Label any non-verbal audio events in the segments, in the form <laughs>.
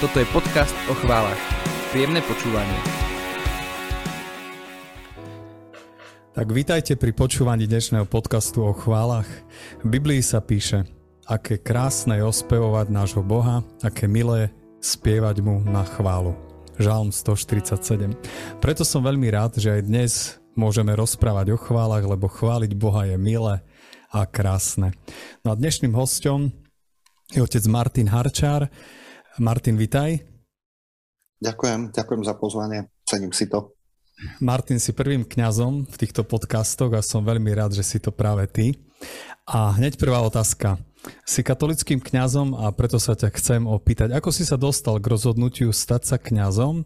Toto je podcast o chválach. Príjemné počúvanie. Tak vítajte pri počúvaní dnešného podcastu o chválach. V Biblii sa píše, aké krásne je ospevovať nášho Boha, aké milé spievať mu na chválu. Žalm 147. Preto som veľmi rád, že aj dnes môžeme rozprávať o chválach, lebo chváliť Boha je milé a krásne. No a dnešným hostom je otec Martin Harčár, Martin, vitaj. Ďakujem, ďakujem za pozvanie, cením si to. Martin, si prvým kňazom v týchto podcastoch a som veľmi rád, že si to práve ty. A hneď prvá otázka. Si katolickým kňazom a preto sa ťa chcem opýtať, ako si sa dostal k rozhodnutiu stať sa kňazom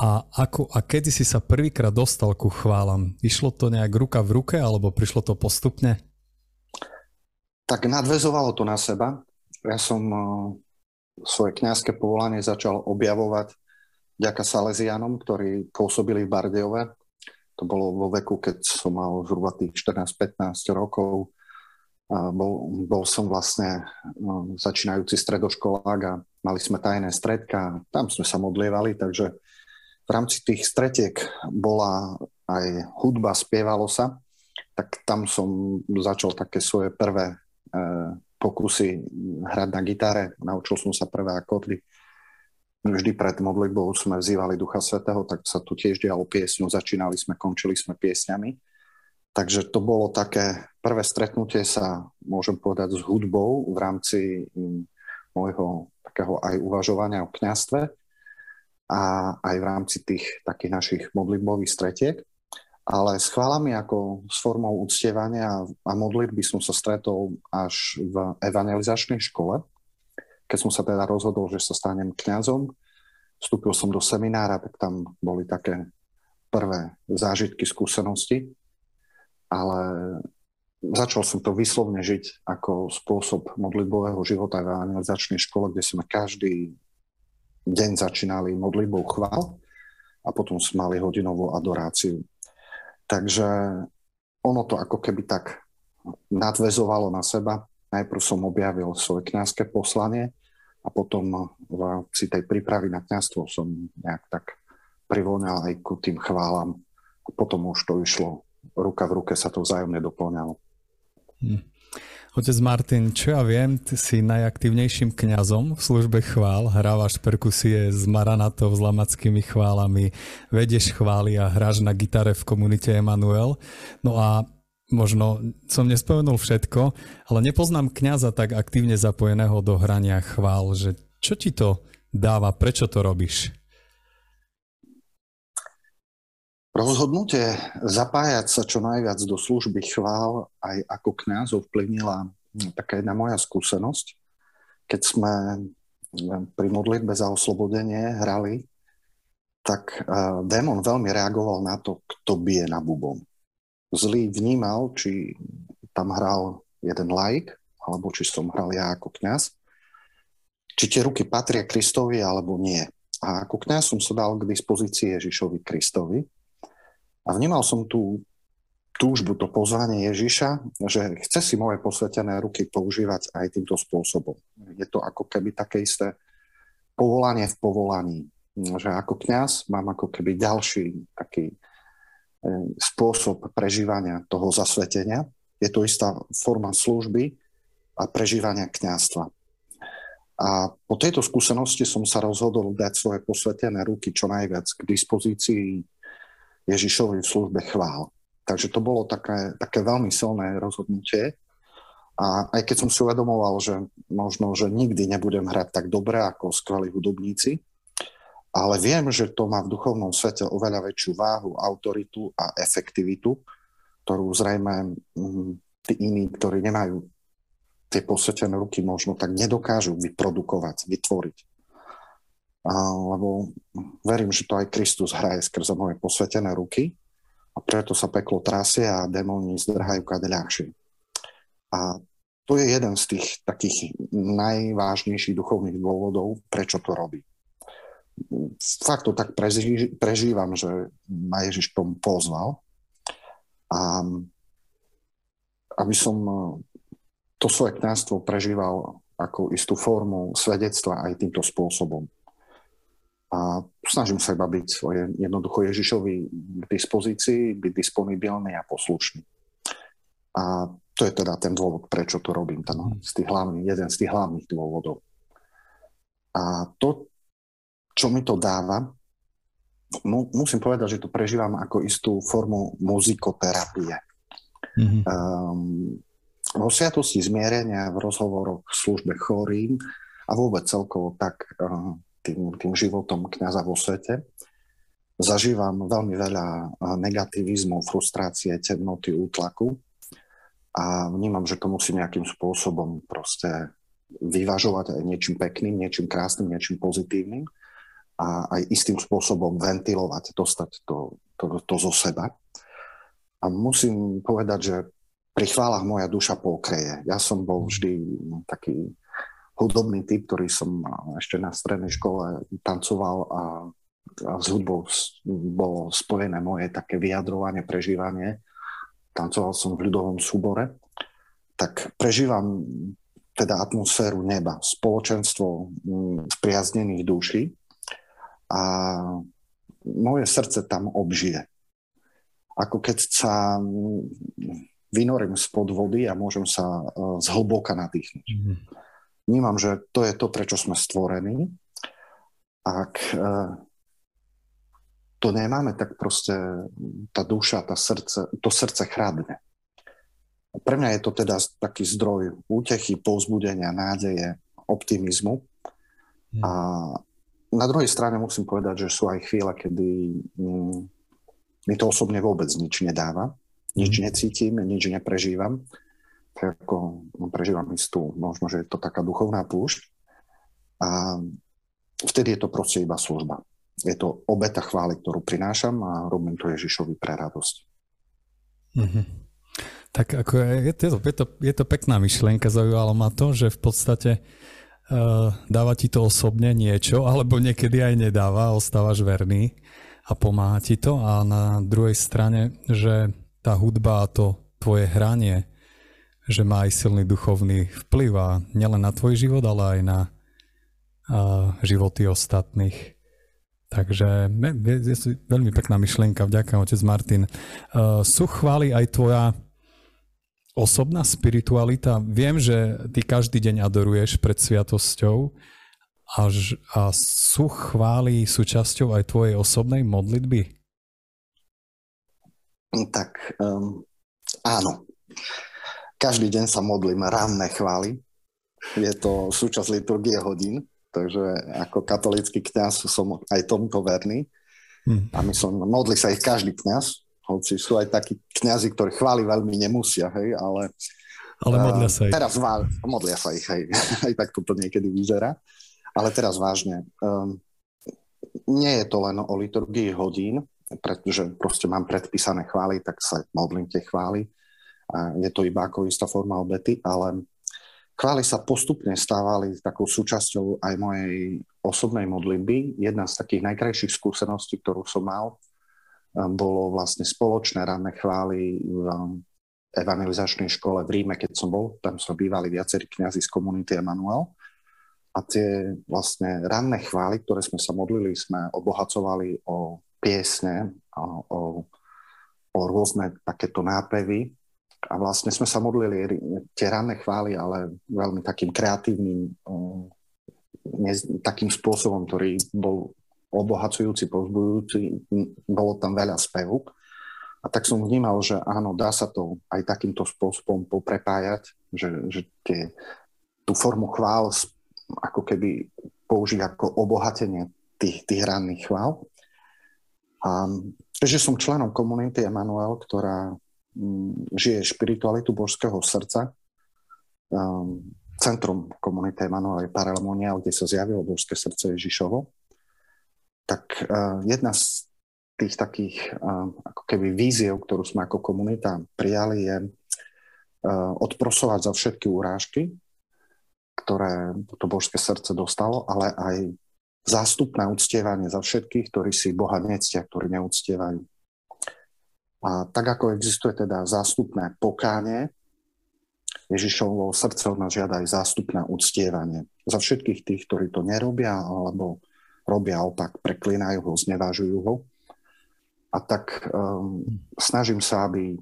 a, ako, a kedy si sa prvýkrát dostal ku chválam? Išlo to nejak ruka v ruke alebo prišlo to postupne? Tak nadvezovalo to na seba. Ja som svoje kňazské povolanie začal objavovať ďaká Salesianom, ktorí pôsobili v Bardejove. To bolo vo veku, keď som mal zhruba tých 14-15 rokov. A bol, bol som vlastne no, začínajúci stredoškolák a mali sme tajné stredka. Tam sme sa modlievali, takže v rámci tých stretiek bola aj hudba, spievalo sa. Tak tam som začal také svoje prvé e, pokusy hrať na gitare. Naučil som sa prvé akordy. Vždy pred modlitbou sme vzývali Ducha Svetého, tak sa tu tiež dialo piesňu. Začínali sme, končili sme piesňami. Takže to bolo také prvé stretnutie sa, môžem povedať, s hudbou v rámci mm, môjho takého aj uvažovania o kňastve a aj v rámci tých takých našich modlitbových stretiek ale s chválami ako s formou uctievania a modlitby som sa stretol až v evangelizačnej škole, keď som sa teda rozhodol, že sa stanem kňazom. Vstúpil som do seminára, tak tam boli také prvé zážitky, skúsenosti, ale začal som to vyslovne žiť ako spôsob modlitbového života v evangelizačnej škole, kde sme každý deň začínali modlitbou chvál a potom sme mali hodinovú adoráciu Takže ono to ako keby tak nadvezovalo na seba. Najprv som objavil svoje kňazské poslanie a potom v rámci tej prípravy na kňazstvo som nejak tak privoňal aj ku tým chválam. A potom už to išlo ruka v ruke, sa to vzájomne doplňalo. Hm. Otec Martin, čo ja viem, ty si najaktívnejším kňazom v službe chvál, hrávaš perkusie s Maranatou, s lamackými chválami, vedieš chvály a hráš na gitare v komunite Emanuel. No a možno som nespomenul všetko, ale nepoznám kňaza tak aktívne zapojeného do hrania chvál, že čo ti to dáva, prečo to robíš? Rozhodnutie zapájať sa čo najviac do služby chvál aj ako kňaz ovplyvnila hm, taká jedna moja skúsenosť. Keď sme pri modlitbe za oslobodenie hrali, tak uh, démon veľmi reagoval na to, kto bije na bubon. Zlý vnímal, či tam hral jeden laik, alebo či som hral ja ako kňaz, či tie ruky patria Kristovi alebo nie. A ako kňaz som sa dal k dispozícii Ježišovi Kristovi a vnímal som tú túžbu, to pozvanie Ježiša, že chce si moje posvetené ruky používať aj týmto spôsobom. Je to ako keby také isté povolanie v povolaní. Že ako kňaz mám ako keby ďalší taký e, spôsob prežívania toho zasvetenia. Je to istá forma služby a prežívania kňazstva. A po tejto skúsenosti som sa rozhodol dať svoje posvetené ruky čo najviac k dispozícii Ježišovi v službe chvál. Takže to bolo také, také veľmi silné rozhodnutie. A aj keď som si uvedomoval, že možno, že nikdy nebudem hrať tak dobre ako skvelí hudobníci, ale viem, že to má v duchovnom svete oveľa väčšiu váhu, autoritu a efektivitu, ktorú zrejme mm, tí iní, ktorí nemajú tie posvetené ruky, možno tak nedokážu vyprodukovať, vytvoriť lebo verím, že to aj Kristus hraje skrze moje posvetené ruky a preto sa peklo trasie a démoni zdrhajú kade ľahšie. A to je jeden z tých takých najvážnejších duchovných dôvodov, prečo to robí. Fakt to tak prežívam, že ma Ježiš tomu pozval. A aby som to svoje kniazstvo prežíval ako istú formu svedectva aj týmto spôsobom A snažím sa iba byť svoje jednoducho Ježišovi k dispozícii, byť disponibilný a poslušný. A to je teda ten dôvod, prečo to robím, ten z tých hlavných, jeden z tých hlavných dôvodov. A to, čo mi to dáva, mu, musím povedať, že to prežívam ako istú formu muzikoterapie. Mm-hmm. Um, vo sviatosti zmierenia, v rozhovoroch v službe chorým a vôbec celkovo tak uh, tým, tým životom kniaza vo svete, zažívam veľmi veľa negativizmu, frustrácie, temnoty, útlaku a vnímam, že to musím nejakým spôsobom proste vyvažovať aj niečím pekným, niečím krásnym, niečím pozitívnym a aj istým spôsobom ventilovať, dostať to, to, to zo seba. A musím povedať, že pri chválach moja duša pokreje. Ja som bol vždy taký hudobný typ, ktorý som ešte na strednej škole tancoval a, a s hudbou bolo spojené moje také vyjadrovanie, prežívanie tancoval som v ľudovom súbore, tak prežívam teda atmosféru neba, spoločenstvo mm, spriaznených duší a moje srdce tam obžije. Ako keď sa mm, vynorím spod vody a môžem sa e, zhlboka nadýchnuť. Mm. Vnímam, že to je to, prečo sme stvorení. Ak e, to nemáme, tak proste tá duša, tá srdce, to srdce chradne. Pre mňa je to teda taký zdroj útechy, povzbudenia, nádeje, optimizmu. Hmm. A na druhej strane musím povedať, že sú aj chvíle, kedy mm, mi to osobne vôbec nič nedáva. Nič hmm. necítim, nič neprežívam. Tak ako prežívam istú, možno, že je to taká duchovná púšť. A vtedy je to proste iba služba je to obeta chvály, ktorú prinášam a robím to Ježišovi pre radosť. Mm-hmm. Tak ako je, je, to, je, to, je to pekná myšlienka, zaujalo ma to, že v podstate uh, dáva ti to osobne niečo, alebo niekedy aj nedáva, ostávaš verný a pomáha ti to a na druhej strane, že tá hudba a to tvoje hranie, že má aj silný duchovný vplyv a nielen na tvoj život, ale aj na uh, životy ostatných. Takže je, je veľmi pekná myšlienka, vďaka otec Martin. Uh, sú chvály aj tvoja osobná spiritualita? Viem, že ty každý deň adoruješ pred sviatosťou a, a sú chvály súčasťou aj tvojej osobnej modlitby? Tak um, áno. Každý deň sa modlím ranné chvály. Je to súčasť liturgie hodín takže ako katolícky kňaz som aj tomuto verný. Hmm. A myslím, modli sa ich každý kňaz, hoci sú aj takí kňazi, ktorí chváli veľmi nemusia, hej, ale... Ale modlia sa ich. Teraz vá... modlia sa ich, hej, <laughs> aj tak toto niekedy vyzerá. Ale teraz vážne, um, nie je to len o liturgii hodín, pretože proste mám predpísané chvály, tak sa modlím tie chvály. A je to iba ako istá forma obety, ale Chvály sa postupne stávali takou súčasťou aj mojej osobnej modlitby. Jedna z takých najkrajších skúseností, ktorú som mal, um, bolo vlastne spoločné ranné chvály v um, evangelizačnej škole v Ríme, keď som bol. Tam sa bývali viacerí kňazi z komunity Emanuel. A tie vlastne ranné chvály, ktoré sme sa modlili, sme obohacovali o piesne, o, o, o rôzne takéto nápevy, a vlastne sme sa modlili tie ranné chvály, ale veľmi takým kreatívnym, ne, takým spôsobom, ktorý bol obohacujúci, pozbujúci, bolo tam veľa spevu. A tak som vnímal, že áno, dá sa to aj takýmto spôsobom poprepájať, že, že tie, tú formu chvál ako keby použiť ako obohatenie tých, tých ranných chvál. A že som členom komunity Emanuel, ktorá žije špiritualitu božského srdca. Um, centrum komunity Emanuel je Paralamonia, kde sa zjavilo božské srdce Ježišovo. Tak uh, jedna z tých takých uh, ako keby víziev, ktorú sme ako komunita prijali, je uh, odprosovať za všetky urážky, ktoré to božské srdce dostalo, ale aj zástupné uctievanie za všetkých, ktorí si Boha nectia, ktorí neúctievajú. A tak ako existuje teda zástupné pokánie, Ježišovo srdce od nás žiada aj zástupné uctievanie. Za všetkých tých, ktorí to nerobia, alebo robia opak, preklinajú ho, znevážujú ho. A tak um, snažím sa, aby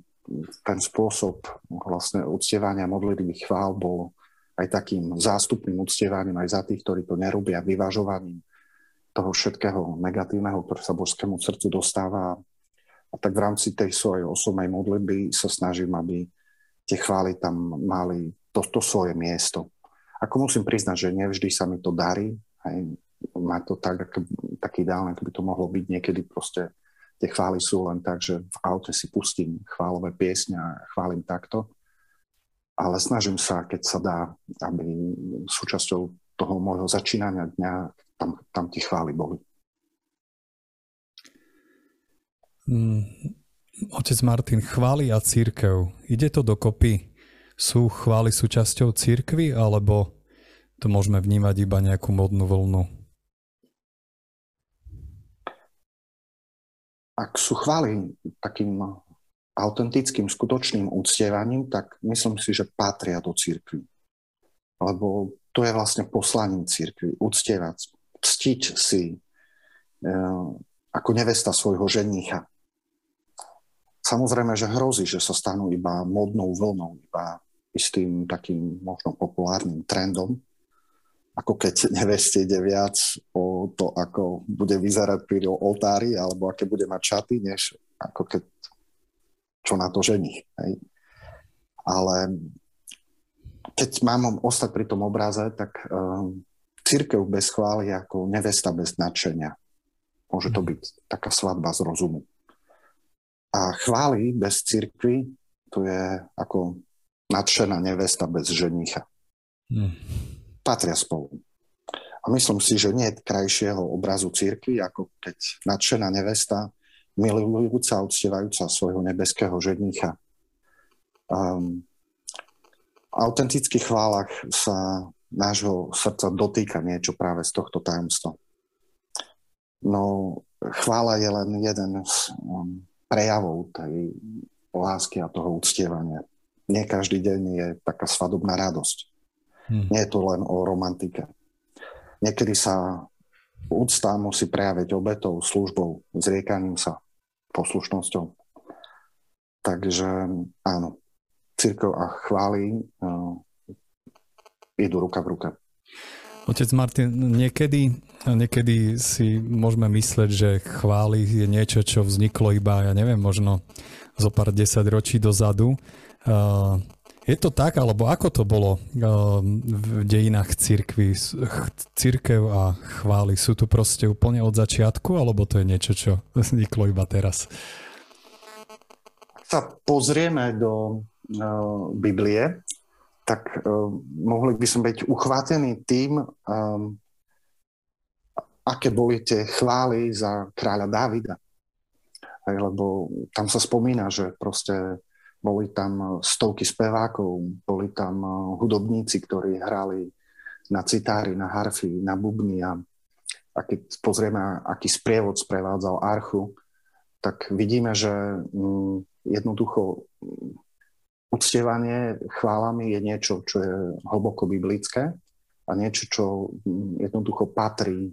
ten spôsob vlastne uctievania modlitby chvál bol aj takým zástupným uctievaním aj za tých, ktorí to nerobia, vyvažovaním toho všetkého negatívneho, ktoré sa božskému srdcu dostáva. A tak v rámci tej svojej osobnej modlitby sa snažím, aby tie chvály tam mali to, to svoje miesto. Ako musím priznať, že nevždy sa mi to darí, aj má to tak, ako, tak ideálne, ako by to mohlo byť. Niekedy proste tie chvály sú len tak, že v aute si pustím chválové piesne a chválim takto ale snažím sa, keď sa dá, aby súčasťou toho môjho začínania dňa tam, tam tie chvály boli. Mm, otec Martin, chvály a církev, ide to dokopy? Sú chvály súčasťou církvy, alebo to môžeme vnímať iba nejakú modnú vlnu? Ak sú chvály takým autentickým, skutočným úctievaním, tak myslím si, že patria do církvy. Lebo to je vlastne poslaním církvy. Uctievať, ctiť si e, ako nevesta svojho ženícha. Samozrejme, že hrozí, že sa stanú iba modnou vlnou, iba istým takým možno populárnym trendom, ako keď neveste ide viac o to, ako bude vyzerať pri oltári alebo aké bude mať šaty, než ako keď čo na to žení. Hej. Ale keď mám ostať pri tom obraze, tak um, církev bez chvály ako nevesta bez nadšenia. Môže to byť taká svadba z rozumu. A chvály bez církvy, to je ako nadšená nevesta bez ženicha. Hmm. Patria spolu. A myslím si, že nie je krajšieho obrazu církvy, ako keď nadšená nevesta milujúca a uctievajúca svojho nebeského ženícha. Um, autentických chválach sa nášho srdca dotýka niečo práve z tohto tajomstva. No, chvála je len jeden z um, prejavov tej lásky a toho uctievania. Nie každý deň je taká svadobná radosť. Hmm. Nie je to len o romantike. Niekedy sa úcta musí prejaviť obetou, službou, zriekaním sa, poslušnosťou. Takže áno, církev a chvály uh, idú ruka v ruke. Otec Martin, niekedy, niekedy si môžeme mysleť, že chvály je niečo, čo vzniklo iba, ja neviem, možno zo pár desať ročí dozadu. Je to tak, alebo ako to bolo v dejinách církvy? Církev a chvály sú tu proste úplne od začiatku, alebo to je niečo, čo vzniklo iba teraz? Ak sa pozrieme do uh, Biblie, tak uh, mohli by sme byť uchvátení tým, um, aké boli tie chvály za kráľa Dávida. Aj, lebo tam sa spomína, že proste boli tam stovky spevákov, boli tam eh, hudobníci, ktorí hrali na citári, na harfy, na bubny a, a keď pozrieme, aký sprievod sprevádzal archu, tak vidíme, že mm, jednoducho mm, uctievanie chválami je niečo, čo je hlboko biblické a niečo, čo mm, jednoducho patrí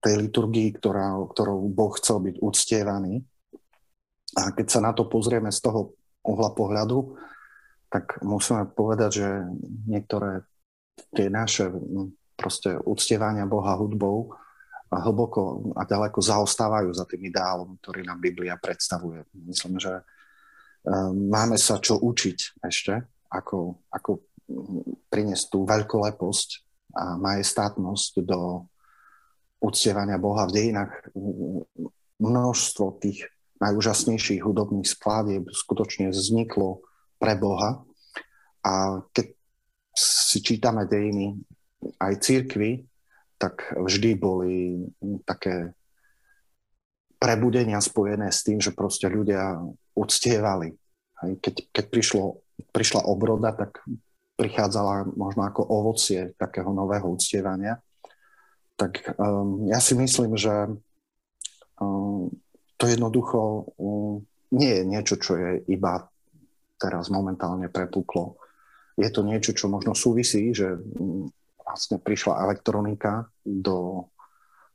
tej liturgii, ktorá, ktorou Boh chcel byť uctievaný. A keď sa na to pozrieme z toho uhla pohľadu, tak musíme povedať, že niektoré tie naše proste uctievania Boha hudbou hlboko a ďaleko zaostávajú za tým ideálom, ktorý nám Biblia predstavuje. Myslím, že um, máme sa čo učiť ešte, ako, ako priniesť tú veľkoleposť a majestátnosť do uctievania Boha v dejinách. Množstvo tých najúžasnejších hudobných sklavieb skutočne vzniklo pre Boha. A keď si čítame dejiny aj církvy, tak vždy boli také prebudenia spojené s tým, že proste ľudia uctievali. Keď, keď prišlo, prišla obroda, tak prichádzala možno ako ovocie takého nového uctievania. Tak um, ja si myslím, že um, to jednoducho um, nie je niečo, čo je iba teraz momentálne prepuklo. Je to niečo, čo možno súvisí, že um, vlastne prišla elektronika do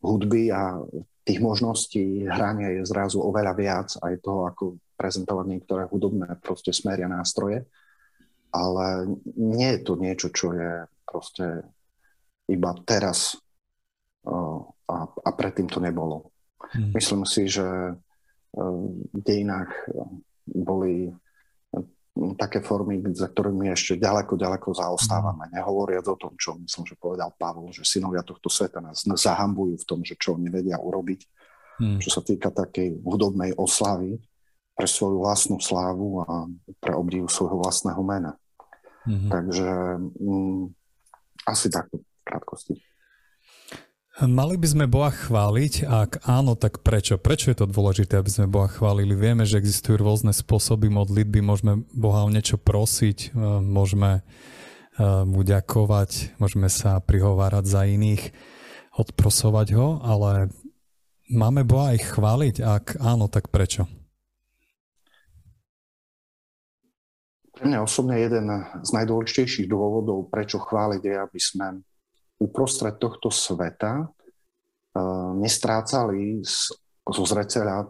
hudby a tých možností hrania je zrazu oveľa viac, aj toho, ako prezentovať niektoré hudobné proste smeria nástroje, ale nie je to niečo, čo je proste iba teraz a, a predtým to nebolo. Hmm. Myslím si, že v dejinách boli také formy, za ktorými ešte ďaleko, ďaleko zaostávame. Mm. Nehovoriac o tom, čo myslím, že povedal Pavol, že synovia tohto sveta nás zahambujú v tom, že čo nevedia urobiť, mm. čo sa týka takej hudobnej oslavy pre svoju vlastnú slávu a pre obdiv svojho vlastného mena. Mm-hmm. Takže mm, asi takto v krátkosti. Mali by sme Boha chváliť? Ak áno, tak prečo? Prečo je to dôležité, aby sme Boha chválili? Vieme, že existujú rôzne spôsoby modlitby, môžeme Boha o niečo prosiť, e, môžeme e, mu ďakovať, môžeme sa prihovárať za iných, odprosovať ho, ale máme Boha aj chváliť? Ak áno, tak prečo? Pre mňa osobne jeden z najdôležitejších dôvodov, prečo chváliť je, aby sme uprostred tohto sveta uh, nestrácali zo zreteľa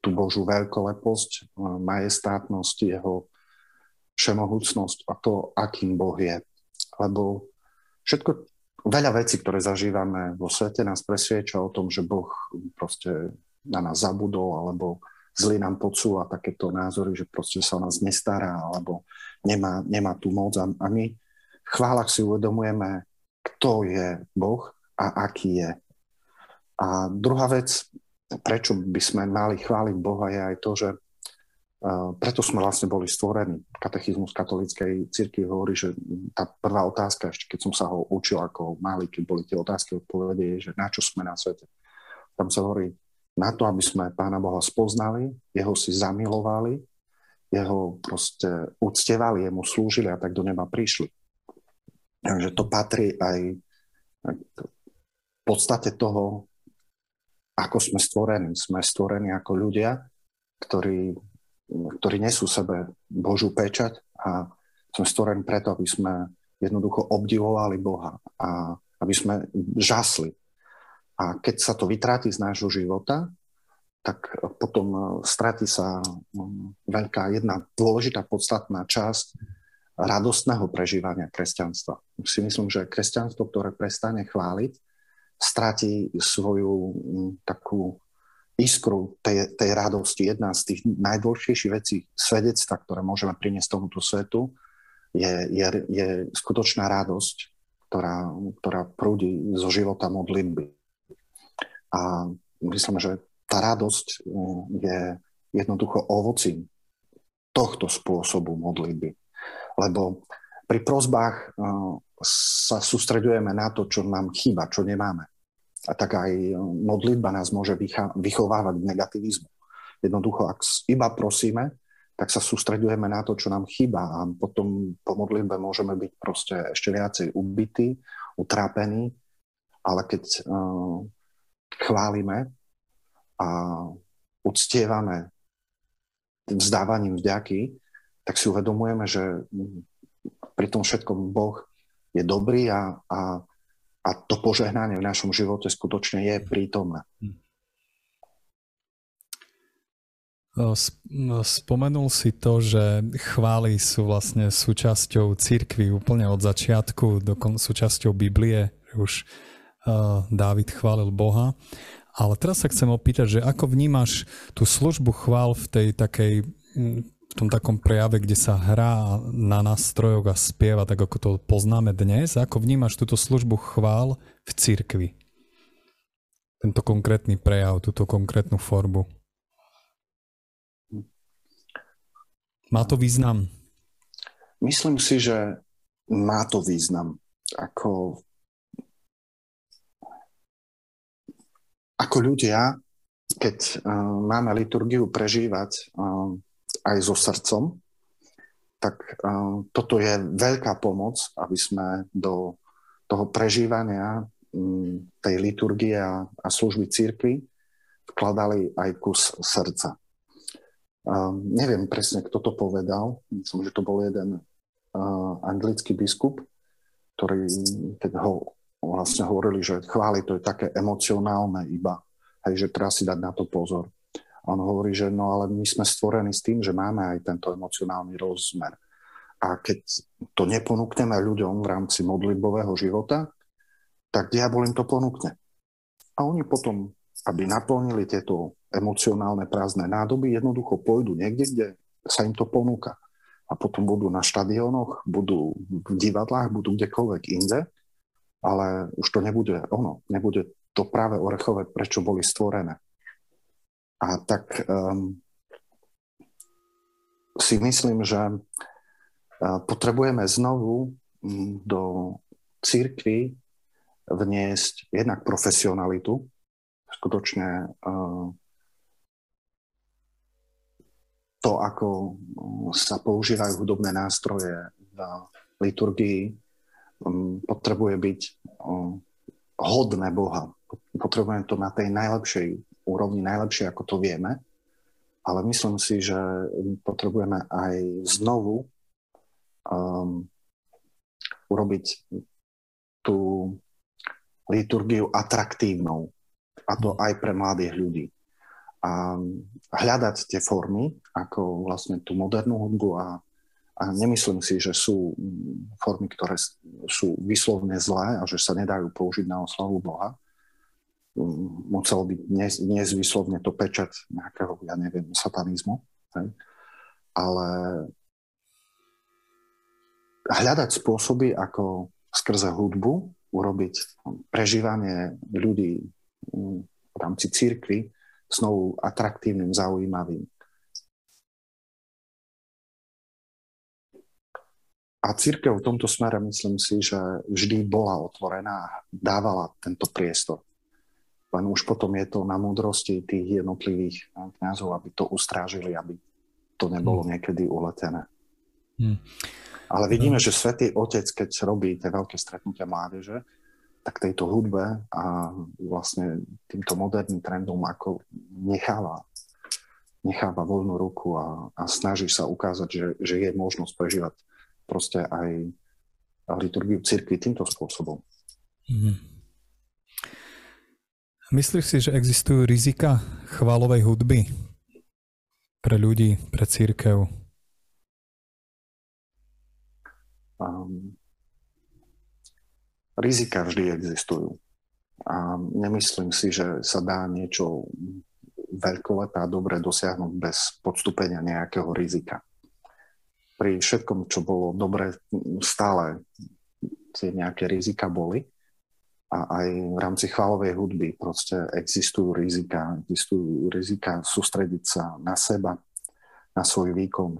tú Božú veľkoleposť, uh, majestátnosť, jeho všemohúcnosť a to, akým Boh je. Lebo všetko, veľa vecí, ktoré zažívame vo svete, nás presvieča o tom, že Boh proste na nás zabudol, alebo zlý nám podsúva takéto názory, že proste sa o nás nestará, alebo nemá, nemá tú moc. A, a my v chválach si uvedomujeme, kto je Boh a aký je. A druhá vec, prečo by sme mali chváliť Boha, je aj to, že uh, preto sme vlastne boli stvorení. Katechizmus katolíckej cirkvi hovorí, že tá prvá otázka, ešte keď som sa ho učil ako malý, keď boli tie otázky odpovede, je, že na čo sme na svete. Tam sa hovorí, na to, aby sme Pána Boha spoznali, jeho si zamilovali, jeho proste uctievali, jemu slúžili a tak do neba prišli. Takže to patrí aj v podstate toho, ako sme stvorení. Sme stvorení ako ľudia, ktorí, ktorí nesú sebe Božú pečať a sme stvorení preto, aby sme jednoducho obdivovali Boha a aby sme žasli. A keď sa to vytráti z nášho života, tak potom stratí sa veľká jedna dôležitá podstatná časť radostného prežívania kresťanstva. Si myslím, že kresťanstvo, ktoré prestane chváliť, stratí svoju mm, takú iskru tej, tej radosti. Jedna z tých najdôležitejších vecí svedectva, ktoré môžeme priniesť tomuto svetu, je, je, je skutočná radosť, ktorá, ktorá prúdi zo života modlitby. A myslím, že tá radosť mm, je jednoducho ovocím tohto spôsobu modlitby lebo pri prozbách eh, sa sústredujeme na to, čo nám chýba, čo nemáme. A tak aj modlitba nás môže vychovávať k negativizmu. Jednoducho, ak iba prosíme, tak sa sústredujeme na to, čo nám chýba a potom po modlitbe môžeme byť proste ešte viacej ubití, utrápení, ale keď chválime a uctievame vzdávaním vďaky, tak si uvedomujeme, že pri tom všetkom Boh je dobrý a, a, a to požehnanie v našom živote skutočne je prítomné. Spomenul si to, že chvály sú vlastne súčasťou církvy úplne od začiatku, dokon, súčasťou Biblie, už Dávid chválil Boha. Ale teraz sa chcem opýtať, že ako vnímaš tú službu chvál v tej takej tom takom prejave, kde sa hrá na nástrojoch a spieva, tak ako to poznáme dnes. Ako vnímaš túto službu chvál v cirkvi? Tento konkrétny prejav, túto konkrétnu formu. Má to význam? Myslím si, že má to význam. Ako, ako ľudia, keď uh, máme liturgiu prežívať uh, aj so srdcom, tak uh, toto je veľká pomoc, aby sme do toho prežívania um, tej liturgie a, a služby církvy vkladali aj kus srdca. Uh, neviem presne, kto to povedal. Myslím, že to bol jeden uh, anglický biskup, ktorý keď ho vlastne hovorili, že chváli to je také emocionálne iba, hej, že treba si dať na to pozor. A on hovorí, že no ale my sme stvorení s tým, že máme aj tento emocionálny rozmer. A keď to neponúkneme ľuďom v rámci modlitbového života, tak diabol im to ponúkne. A oni potom, aby naplnili tieto emocionálne prázdne nádoby, jednoducho pôjdu niekde, kde sa im to ponúka. A potom budú na štadiónoch, budú v divadlách, budú kdekoľvek inde, ale už to nebude ono, nebude to práve orechové, prečo boli stvorené. A tak um, si myslím, že potrebujeme znovu do církvy vniesť jednak profesionalitu, skutočne to, ako sa používajú hudobné nástroje v liturgii, potrebuje byť hodné Boha. Potrebujeme to na tej najlepšej úrovni, najlepšie, ako to vieme. Ale myslím si, že potrebujeme aj znovu um, urobiť tú liturgiu atraktívnou. A to aj pre mladých ľudí. A hľadať tie formy, ako vlastne tú modernú hudbu a, a nemyslím si, že sú formy, ktoré sú vyslovne zlé a že sa nedajú použiť na oslavu Boha. Muselo byť dnes, dnes vyslovne to pečať nejakého, ja neviem, satanizmu. Hej. Ale hľadať spôsoby, ako skrze hudbu urobiť prežívanie ľudí mm, v rámci církvy znovu atraktívnym, zaujímavým. A církev v tomto smere myslím si, že vždy bola otvorená a dávala tento priestor. Len už potom je to na múdrosti tých jednotlivých kniazov, aby to ustrážili, aby to nebolo hmm. niekedy uletené. Hmm. Ale vidíme, že Svetý Otec, keď robí tie veľké stretnutia mládeže, tak tejto hudbe a vlastne týmto moderným trendom ako necháva, necháva voľnú ruku a, a snaží sa ukázať, že, že je možnosť prežívať proste aj liturgiu cirkvi týmto spôsobom. Mm. Myslíš si, že existujú rizika chválovej hudby pre ľudí, pre církev? Um, rizika vždy existujú. A nemyslím si, že sa dá niečo veľkolepé a dobre dosiahnuť bez podstúpenia nejakého rizika. Pri všetkom, čo bolo dobre, stále tie nejaké rizika boli. A aj v rámci chválovej hudby proste existujú rizika. Existujú rizika sústrediť sa na seba, na svoj výkon,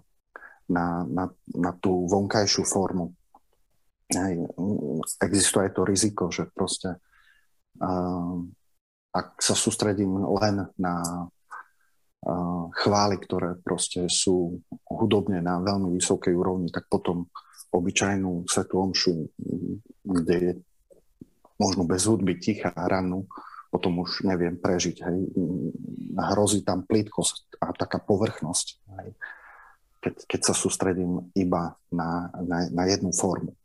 na, na, na tú vonkajšiu formu. Hej, existuje aj to riziko, že proste uh, ak sa sústredím len na chvály, ktoré proste sú hudobne na veľmi vysokej úrovni, tak potom obyčajnú svetú omšu, kde je možno bez hudby ticha a rannú, potom už neviem prežiť. Hej. Hrozí tam plítkosť a taká povrchnosť. Hej keď, keď sa sústredím iba na, na, na jednu formu.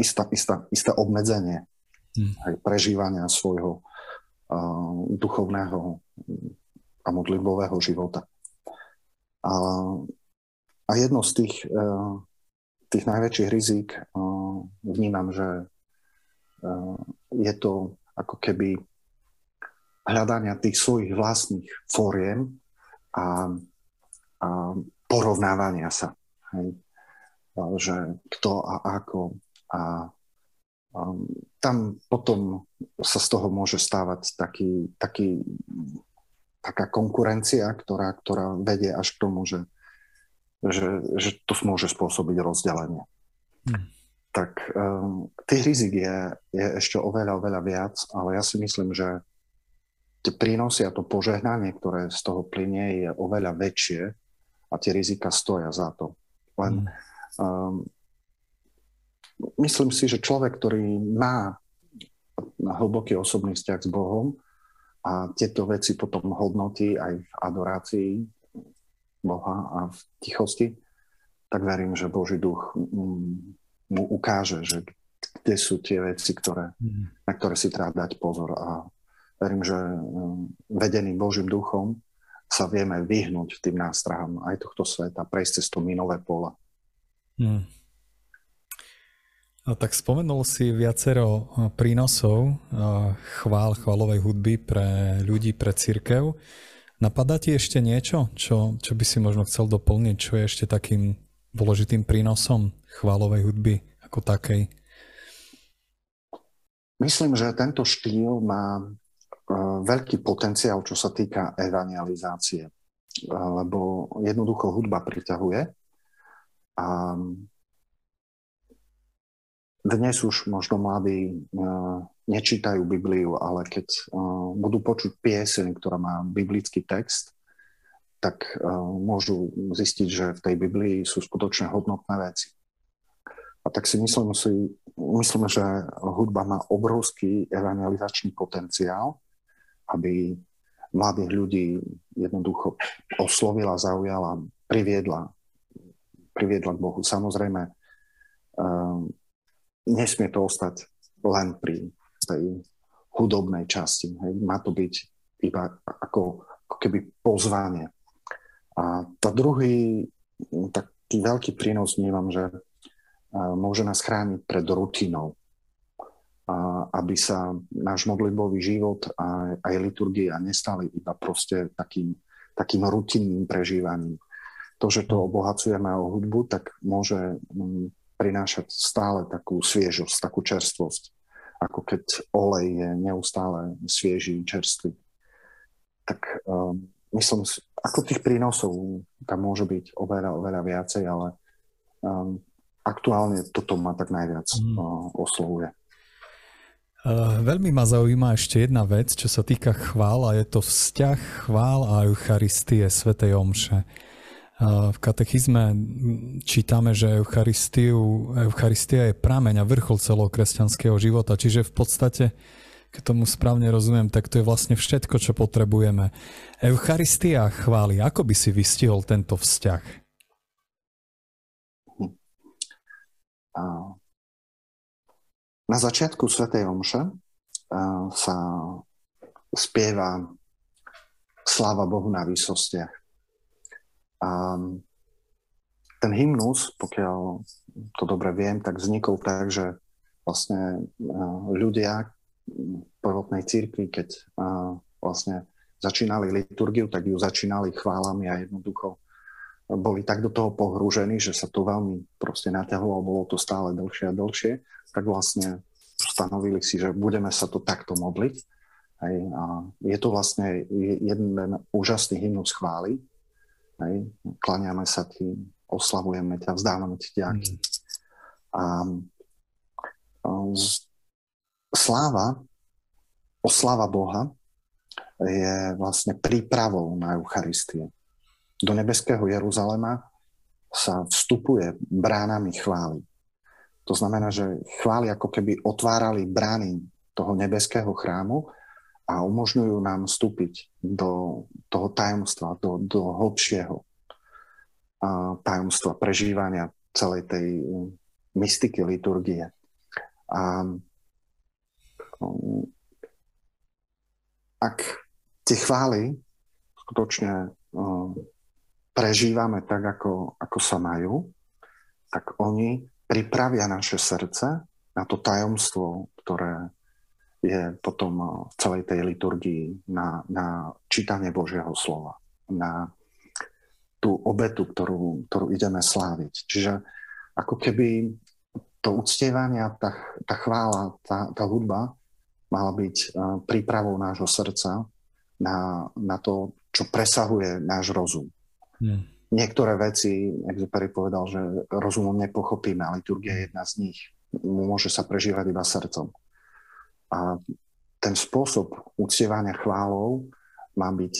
Istá, istá, isté obmedzenie hmm. aj prežívania svojho uh, duchovného a modlitbového života. A, a jedno z tých, uh, tých najväčších rizík uh, vnímam, že uh, je to ako keby hľadania tých svojich vlastných fóriem a, a porovnávania sa. Hej. Že kto a ako. A, a tam potom sa z toho môže stávať taký, taký, taká konkurencia, ktorá, ktorá vedie až k tomu, že, že, že to môže spôsobiť rozdelenie. Hmm. Tak um, tých rizik je, je ešte oveľa, oveľa viac, ale ja si myslím, že tie prínosy a to požehnanie, ktoré z toho plinie, je oveľa väčšie, a tie rizika stoja za to. Len um, myslím si, že človek, ktorý má hlboký osobný vzťah s Bohom a tieto veci potom hodnotí aj v adorácii Boha a v tichosti, tak verím, že Boží duch mu ukáže, že kde sú tie veci, ktoré, mm. na ktoré si treba dať pozor. A verím, že um, vedený Božím duchom sa vieme vyhnúť tým nástrahám aj tohto sveta, prejsť cez to minové pole. Mm. Tak spomenul si viacero prínosov chvál, chválovej hudby pre ľudí, pre církev. Napadá ti ešte niečo, čo, čo by si možno chcel doplniť, čo je ešte takým dôležitým prínosom chválovej hudby ako takej? Myslím, že tento štýl má e, veľký potenciál, čo sa týka evangelizácie, e, lebo jednoducho hudba priťahuje a dnes už možno mladí e, nečítajú Bibliu, ale keď budú počuť pieseň, ktorá má biblický text, tak môžu zistiť, že v tej Biblii sú skutočne hodnotné veci. A tak si myslím, si, myslím, že hudba má obrovský evangelizačný potenciál, aby mladých ľudí jednoducho oslovila, zaujala, priviedla, priviedla k Bohu. Samozrejme, nesmie to ostať len pri tej hudobnej časti. Hej. Má to byť iba ako, ako keby pozvanie. A tá druhý taký veľký prínos vnímam, že môže nás chrániť pred rutinou. A aby sa náš modlitbový život a aj liturgia nestali iba proste takým, takým rutinným prežívaním. To, že to obohacujeme o hudbu, tak môže prinášať stále takú sviežosť, takú čerstvosť, ako keď olej je neustále svieži, čerstvý. Tak um, myslím, ako tých prínosov tam môže byť oveľa, oveľa viacej, ale um, aktuálne toto ma tak najviac mm. oslovuje. Uh, veľmi ma zaujíma ešte jedna vec, čo sa týka chvál a je to vzťah chvál a Eucharistie, Svetej Omše. Uh, v katechizme čítame, že Eucharistia je prameň a vrchol celého kresťanského života, čiže v podstate, keď tomu správne rozumiem, tak to je vlastne všetko, čo potrebujeme. Eucharistia chváli, ako by si vystihol tento vzťah? Na začiatku Svetej Omše sa spieva Sláva Bohu na výsostiach. A ten hymnus, pokiaľ to dobre viem, tak vznikol tak, že vlastne ľudia v prvotnej církvi, keď vlastne začínali liturgiu, tak ju začínali chválami a jednoducho boli tak do toho pohrúžení, že sa to veľmi proste naťahovalo, bolo to stále dlhšie a dlhšie, tak vlastne stanovili si, že budeme sa to takto modliť. Hej, a je to vlastne jeden úžasný hymnus chvály. Hej, klaniame sa ti, oslavujeme ťa, vzdávame ti ďaky. Mm. A, z, sláva, oslava Boha je vlastne prípravou na Eucharistie do nebeského Jeruzalema sa vstupuje bránami chvály. To znamená, že chvály ako keby otvárali brány toho nebeského chrámu a umožňujú nám vstúpiť do toho tajomstva, do, do hlbšieho tajomstva prežívania celej tej mystiky liturgie. A um, ak tie chvály skutočne um, prežívame tak, ako, ako sa majú, tak oni pripravia naše srdce na to tajomstvo, ktoré je potom v celej tej liturgii na, na čítanie Božieho slova, na tú obetu, ktorú, ktorú ideme sláviť. Čiže ako keby to uctievanie, tá, tá chvála, tá, tá hudba mala byť prípravou nášho srdca na, na to, čo presahuje náš rozum. Hmm. Niektoré veci, Exupery povedal, že rozumom nepochopíme, a liturgia je jedna z nich. Môže sa prežívať iba srdcom. A ten spôsob uctievania chválov má byť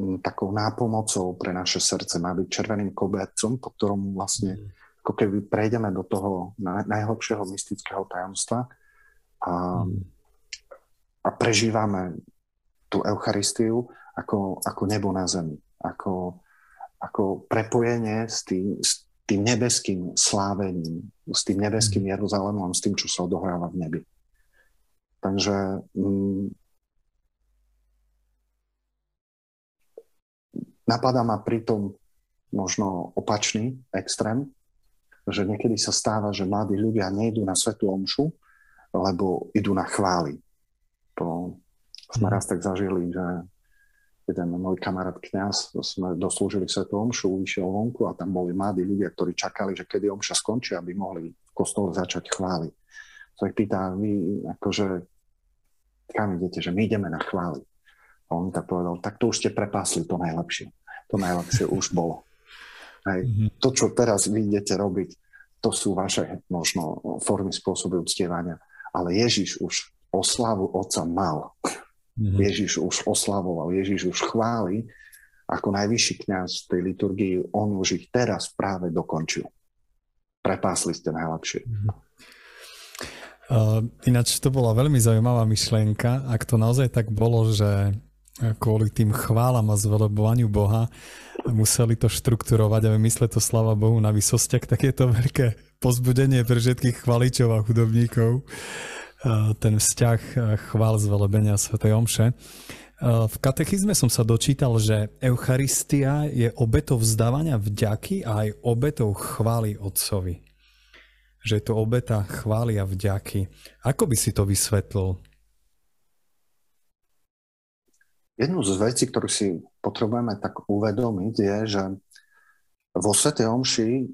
mm, takou nápomocou pre naše srdce, má byť červeným kobercom, po ktorom vlastne hmm. ako keby prejdeme do toho najhlbšieho mystického tajomstva a, hmm. a prežívame tú Eucharistiu ako, ako nebo na zemi, ako ako prepojenie s, tým, s tým nebeským slávením, s tým nebeským. Jeruzalémom, s tým, čo sa odohráva v nebi. Takže mm, napadá ma pritom možno opačný extrém, že niekedy sa stáva, že mladí ľudia nejdú na svetú omšu, lebo idú na chvály. To sme mhm. raz tak zažili, že jeden môj kamarát kňaz, sme doslúžili svetú omšu, vyšiel vonku a tam boli mladí ľudia, ktorí čakali, že kedy omša skončí, aby mohli v kostole začať chváliť. Tak pýta, vy akože kam idete, že my ideme na chvály. A on tak povedal, tak to už ste prepásli to najlepšie. To najlepšie už bolo. Hej. Mm-hmm. To, čo teraz vy idete robiť, to sú vaše možno formy spôsoby uctievania. Ale Ježiš už oslavu Otca mal. Mm-hmm. Ježiš už oslavoval, Ježiš už chváli ako najvyšší kňaz tej liturgii, on už ich teraz práve dokončil. Prepásli ste najlepšie. Mm-hmm. Uh, ináč to bola veľmi zaujímavá myšlienka, ak to naozaj tak bolo, že kvôli tým chválam a zvelebovaniu Boha museli to štrukturovať a vymysleť to slava Bohu na vysostiach, tak je to veľké pozbudenie pre všetkých chvaličov a hudobníkov. Ten vzťah chvál zvelebenia Sv. Omše. V katechizme som sa dočítal, že Eucharistia je obetou vzdávania vďaky a aj obetou chvály Otcovi. Že je to obeta chvály a vďaky. Ako by si to vysvetlil? Jednu z vecí, ktorú si potrebujeme tak uvedomiť, je, že vo Svete Omši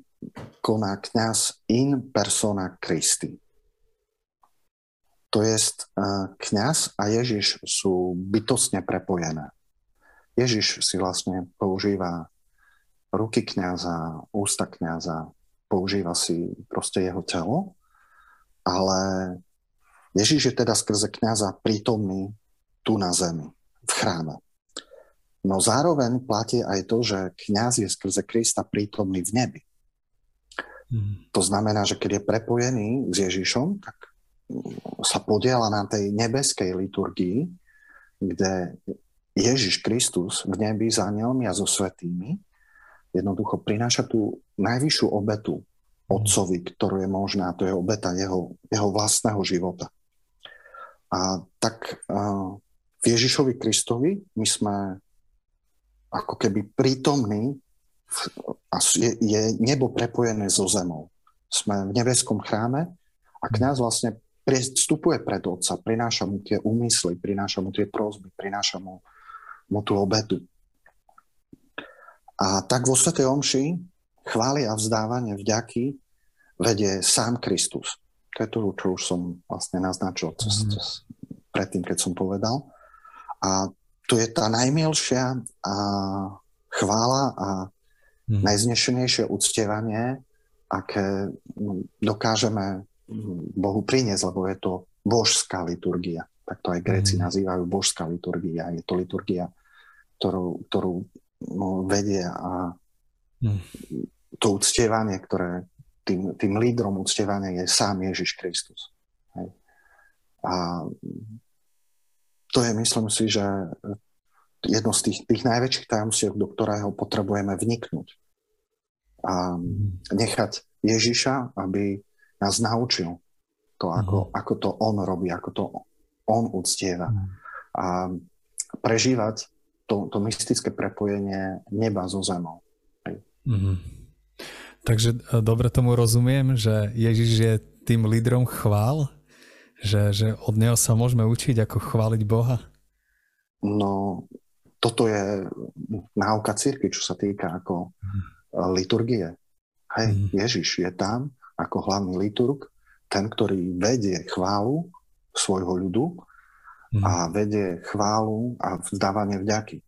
koná kňaz in persona Christi. To je, kňaz a Ježiš sú bytostne prepojené. Ježiš si vlastne používa ruky kňaza, ústa kňaza, používa si proste jeho telo, ale Ježiš je teda skrze kňaza prítomný tu na zemi v chráme. No zároveň platí aj to, že kňaz je skrze Krista prítomný v nebi. Mm. To znamená, že keď je prepojený s Ježišom, tak sa podiela na tej nebeskej liturgii, kde Ježiš Kristus v nebi s anielmi a so svetými jednoducho prináša tú najvyššiu obetu Otcovi, ktorú je možná, to je obeta jeho, jeho vlastného života. A tak v Ježišovi Kristovi my sme ako keby prítomní a je, je nebo prepojené so zemou. Sme v nebeskom chráme a kňaz vlastne vstupuje pred Otca, prináša mu tie úmysly, prináša mu tie prosby, prináša mu, mu tú obetu. A tak vo Svetej Omši chváli a vzdávanie vďaky vedie sám Kristus. To je to, čo už som vlastne naznačil mm. predtým, keď som povedal. A to je tá najmilšia a chvála a hmm. najznešenejšie uctievanie, aké dokážeme Bohu priniesť, lebo je to božská liturgia. Tak to aj Gréci hmm. nazývajú božská liturgia. Je to liturgia, ktorú, ktorú vedie a hmm. to uctievanie, ktoré tým, tým lídrom uctievania je sám Ježiš Kristus. Hej. A to je, myslím si, že jedno z tých, tých najväčších tajomstiev, do ktorého potrebujeme vniknúť. A nechať Ježiša, aby nás naučil to, ako, mm. ako to on robí, ako to on uctieva. Mm. A prežívať to, to mystické prepojenie neba so zemou. Mm. Takže e, dobre tomu rozumiem, že Ježiš je tým lídrom chvál, že, že od neho sa môžeme učiť, ako chváliť Boha? No, toto je náuka círky, čo sa týka ako mm. liturgie. Hej, mm. Ježiš je tam ako hlavný liturg, ten, ktorý vedie chválu svojho ľudu. A vedie chválu a vzdávanie vďaky.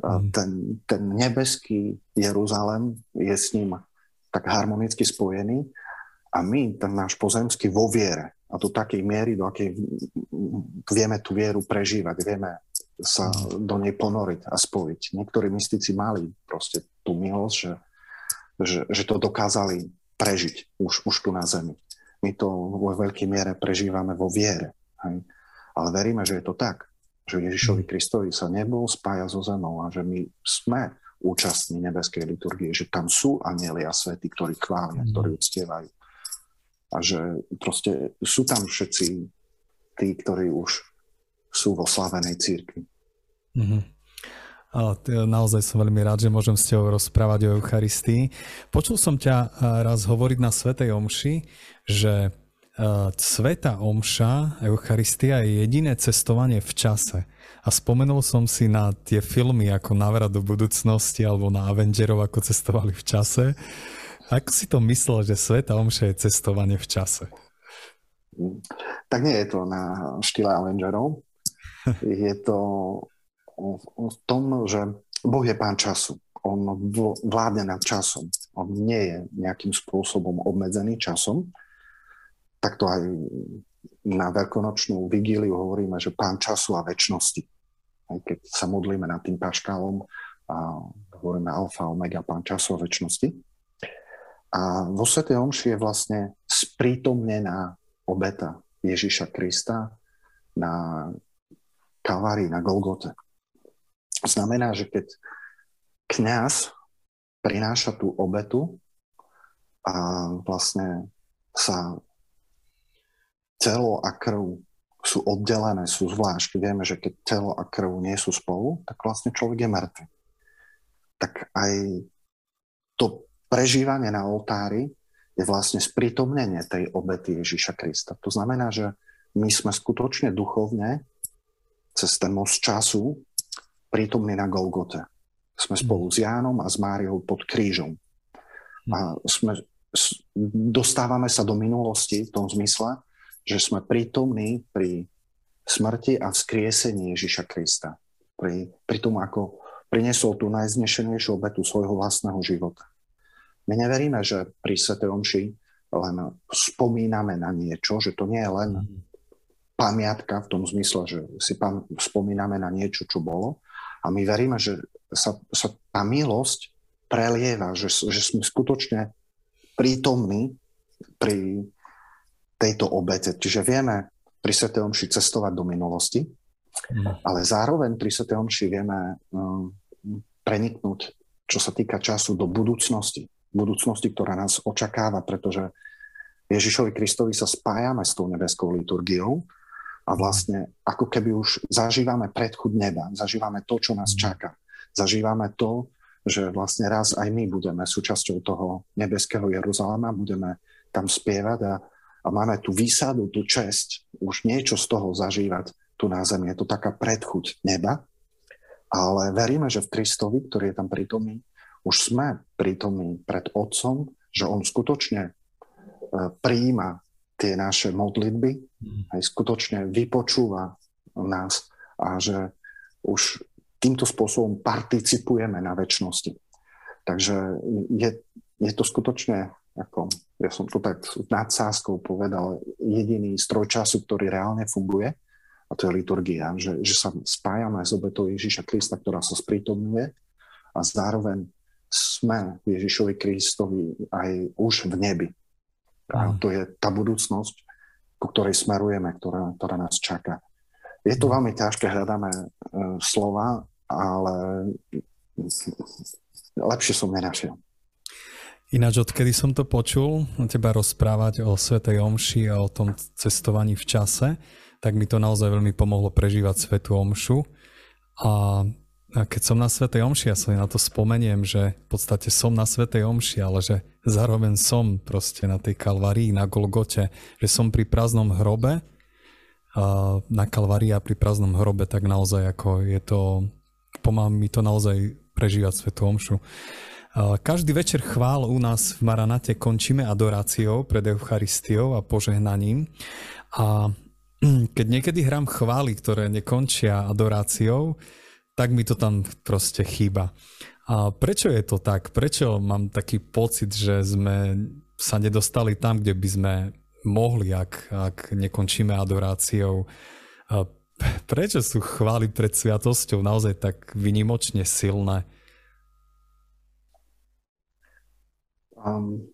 Mm. Ten, ten nebeský Jeruzalem je s ním tak harmonicky spojený a my, ten náš pozemský vo viere, a do takej miery, do akej vieme tú vieru prežívať, vieme sa do nej ponoriť a spojiť. Niektorí mystici mali proste tú milosť, že, že, že to dokázali prežiť už, už tu na Zemi. My to vo veľkej miere prežívame vo viere. Hej? Ale veríme, že je to tak, že Ježišovi Kristovi sa nebo spája so zemou a že my sme účastní nebeskej liturgie, že tam sú anieli a svety, ktorí chvália, mm. ktorí uctievajú. A že proste sú tam všetci tí, ktorí už sú vo slavenej církvi. Mm-hmm. A naozaj som veľmi rád, že môžem s tebou rozprávať o Eucharistii. Počul som ťa raz hovoriť na Svetej Omši, že Sveta Omša, Eucharistia je jediné cestovanie v čase. A spomenul som si na tie filmy ako Návrat do budúcnosti alebo na Avengerov, ako cestovali v čase. Ako si to myslel, že Sveta Omša je cestovanie v čase? Tak nie je to na štýle Avengerov. <laughs> Je to v tom, že Boh je pán času. On vládne nad časom. On nie je nejakým spôsobom obmedzený časom. Tak to aj na veľkonočnú vigíliu hovoríme, že pán času a väčšnosti. Aj keď sa modlíme nad tým paškálom a hovoríme alfa, omega, pán času a väčšnosti. A vo Sv. Omši je vlastne sprítomnená obeta Ježiša Krista na Kalvárii, na Golgote. Znamená, že keď kňaz prináša tú obetu a vlastne sa telo a krv sú oddelené, sú zvlášť. Vieme, že keď telo a krv nie sú spolu, tak vlastne človek je mŕtvy. Tak aj to prežívanie na oltári je vlastne sprítomnenie tej obety Ježíša Krista. To znamená, že my sme skutočne duchovne cez ten most času prítomní na Golgote. Sme mhm. spolu s Jánom a s Máriou pod krížom. A sme, dostávame sa do minulosti v tom zmysle, že sme prítomní pri smrti a vzkriesení Ježiša Krista. Pri, pri tom, ako priniesol tú najznešenejšiu obetu svojho vlastného života. My neveríme, že pri Sv. Omši len spomíname na niečo, že to nie je len mhm. pamiatka v tom zmysle, že si pam, spomíname na niečo, čo bolo, a my veríme, že sa, sa tá milosť prelieva, že, že sme skutočne prítomní pri tejto obete. Čiže vieme pri Sv. Omši cestovať do minulosti, mm. ale zároveň pri Sv. Omši vieme um, preniknúť, čo sa týka času, do budúcnosti. Budúcnosti, ktorá nás očakáva, pretože Ježišovi Kristovi sa spájame s tou nebeskou liturgiou a vlastne ako keby už zažívame predchud neba, zažívame to, čo nás čaká. Zažívame to, že vlastne raz aj my budeme súčasťou toho nebeského Jeruzalema, budeme tam spievať a, a máme tú výsadu, tú česť, už niečo z toho zažívať tu na zemi. Je to taká predchuť neba, ale veríme, že v Kristovi, ktorý je tam prítomný, už sme prítomní pred Otcom, že On skutočne e, prijíma tie naše modlitby, mm. aj skutočne vypočúva nás a že už týmto spôsobom participujeme na väčšnosti. Takže je, je to skutočne, ako ja som to tak nadsázkou povedal, jediný stroj času, ktorý reálne funguje, a to je liturgia, že, že sa spájame s obetou Ježíša Krista, ktorá sa sprítomňuje a zároveň sme Ježišovi Kristovi aj už v nebi. A to je tá budúcnosť, ku ktorej smerujeme, ktorá, ktorá nás čaká. Je to veľmi ťažké, hľadáme uh, slova, ale lepšie som nenašiel. Ináč, odkedy som to počul, teba rozprávať o Svetej Omši a o tom cestovaní v čase, tak mi to naozaj veľmi pomohlo prežívať Svetu Omšu. A keď som na Svetej Omši, ja sa na to spomeniem, že v podstate som na Svetej Omši, ale že zároveň som proste na tej Kalvarii, na Golgote, že som pri prázdnom hrobe, na Kalvarii a pri prázdnom hrobe, tak naozaj ako je to, pomáha mi to naozaj prežívať Svetú Omšu. Každý večer chvál u nás v Maranate končíme adoráciou pred Eucharistiou a požehnaním. A <clears throat> keď niekedy hrám chvály, ktoré nekončia adoráciou, tak mi to tam proste chýba. A prečo je to tak? Prečo mám taký pocit, že sme sa nedostali tam, kde by sme mohli, ak, ak nekončíme adoráciou? A prečo sú chvály pred sviatosťou naozaj tak vynimočne silné? Um,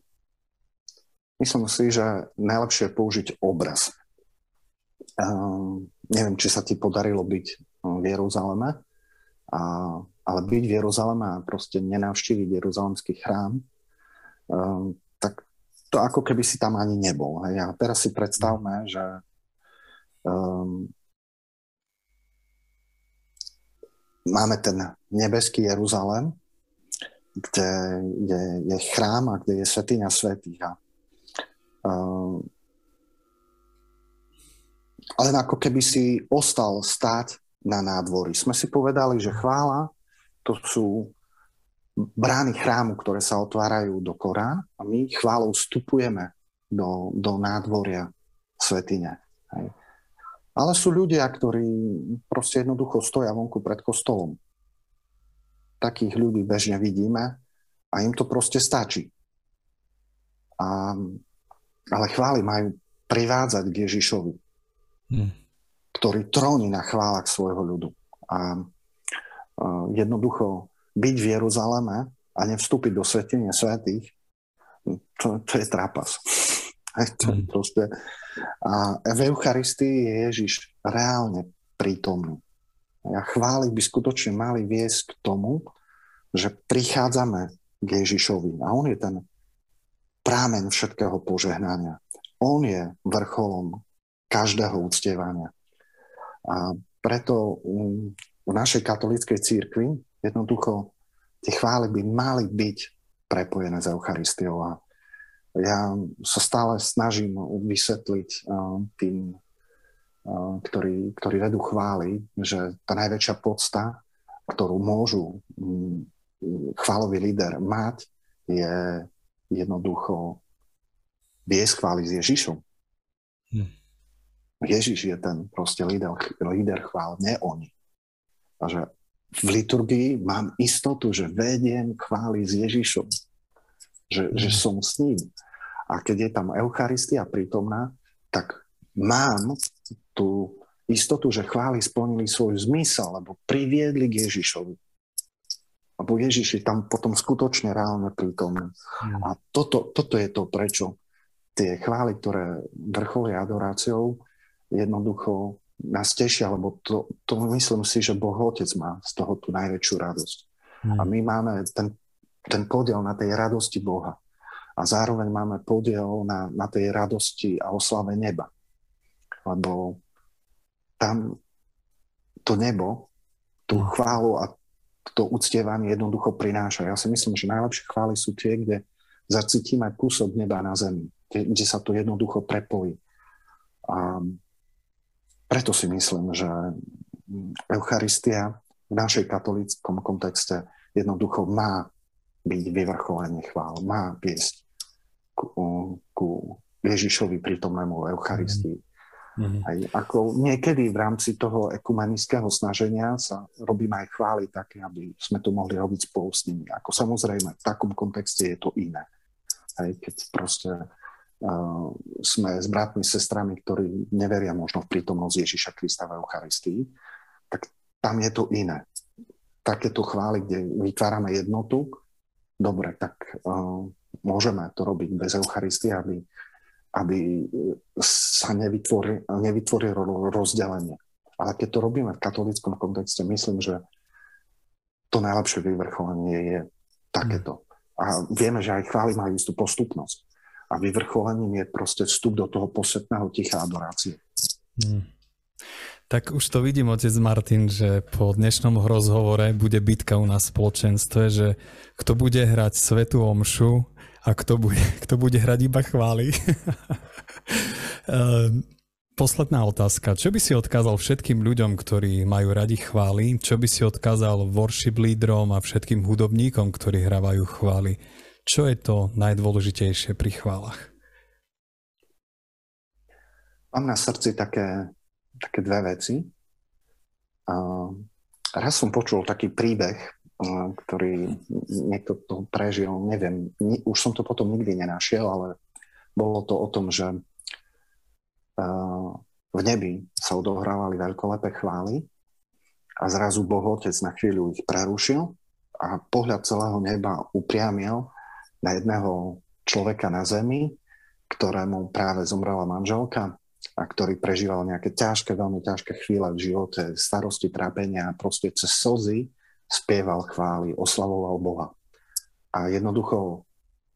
myslím si, že najlepšie je použiť obraz. Um, neviem, či sa ti podarilo byť v Jeruzaleme, a ale byť v Jeruzaleme a proste nenavštíviť Jeruzalemský chrám, um, tak to ako keby si tam ani nebol. Hej. A teraz si predstavme, že um, máme ten nebeský Jeruzalem, kde je, je chrám a kde je svetýňa svetých. A, uh, ale ako keby si ostal stáť na nádvorí. Sme si povedali, že chvála to sú brány chrámu, ktoré sa otvárajú do Korán a my chválou vstupujeme do, do nádvoria svetine. Hej. Ale sú ľudia, ktorí proste jednoducho stoja vonku pred kostolom. Takých ľudí bežne vidíme a im to proste stačí. A, ale chvály majú privádzať k Ježišovi, hmm. ktorý tróni na chválach svojho ľudu. A, a jednoducho byť v Jeruzaleme a nevstúpiť do svetenia svetých, to, to je trápas. <laughs> to je hmm. proste, a v Eucharistii je Ježiš reálne prítomný. A chvály by skutočne mali viesť k tomu, že prichádzame k Ježišovi. A on je ten prámen všetkého požehnania. On je vrcholom každého uctievania. A preto mm, v našej katolíckej církvi jednoducho tie chvály by mali byť prepojené s Eucharistiou. A ja sa stále snažím vysvetliť uh, tým, ktorí, ktorí vedú chvály, že tá najväčšia podsta, ktorú môžu um, chválový líder mať, je jednoducho viesť chvály s Ježišom. Hm. Ježiš je ten proste líder, líder chvál, nie oni. A že v liturgii mám istotu, že vediem chvály s Ježišom. Že, hm. že som s ním. A keď je tam Eucharistia prítomná, tak mám tú istotu, že chvály splnili svoj zmysel, lebo priviedli k Ježišovi. Lebo Ježiš je tam potom skutočne reálne prítomný. Mm. A toto, toto je to, prečo tie chvály, ktoré vrcholia adoráciou, jednoducho nás tešia, lebo to, to myslím si, že Boh Otec má z toho tú najväčšiu radosť. Mm. A my máme ten, ten podiel na tej radosti Boha a zároveň máme podiel na, na tej radosti a oslave neba. Lebo tam to nebo, tú mm. chválu a to uctievanie jednoducho prináša. Ja si myslím, že najlepšie chvály sú tie, kde zacítime kúsok neba na zemi, kde, kde sa to jednoducho prepojí. A preto si myslím, že Eucharistia v našej katolíckom kontexte jednoducho má byť vyvrcholenie chvál, má viesť ku, ku Ježišovi prítomnému Eucharistii. Mm-hmm. Aj ako niekedy v rámci toho ekumenického snaženia sa robíme aj chvály také, aby sme to mohli robiť spolu s nimi. Ako samozrejme, v takom kontexte je to iné. Aj keď proste uh, sme s bratmi, sestrami, ktorí neveria možno v prítomnosť Ježiša Krista v Eucharistii, tak tam je to iné. Takéto chvály, kde vytvárame jednotu, dobre, tak uh, môžeme to robiť bez Eucharistie, aby, aby sa nevytvorí, nevytvorí rozdelenie. Ale keď to robíme v katolickom kontexte, myslím, že to najlepšie vyvrcholenie je takéto. A vieme, že aj chvály majú istú postupnosť. A vyvrcholením je proste vstup do toho posvetného ticha adorácie. Hmm. Tak už to vidím, otec Martin, že po dnešnom rozhovore bude bitka u nás v spoločenstve, že kto bude hrať svetú omšu a kto bude, <laughs> kto bude hrať iba chvály. <laughs> Ehm, posledná otázka. Čo by si odkázal všetkým ľuďom, ktorí majú radi chvály? Čo by si odkázal worship lídrom a všetkým hudobníkom, ktorí hrávajú chvály? Čo je to najdôležitejšie pri chválach? Mám na srdci také, také dve veci. Uh, raz som počul taký príbeh ktorý niekto to prežil, neviem, už som to potom nikdy nenašiel, ale bolo to o tom, že v nebi sa odohrávali veľkolepé chvály a zrazu Boh Otec na chvíľu ich prerušil a pohľad celého neba upriamil na jedného človeka na zemi, ktorému práve zomrela manželka a ktorý prežíval nejaké ťažké, veľmi ťažké chvíle v živote, starosti, trápenia a proste cez slzy spieval chvály, oslavoval Boha. A jednoducho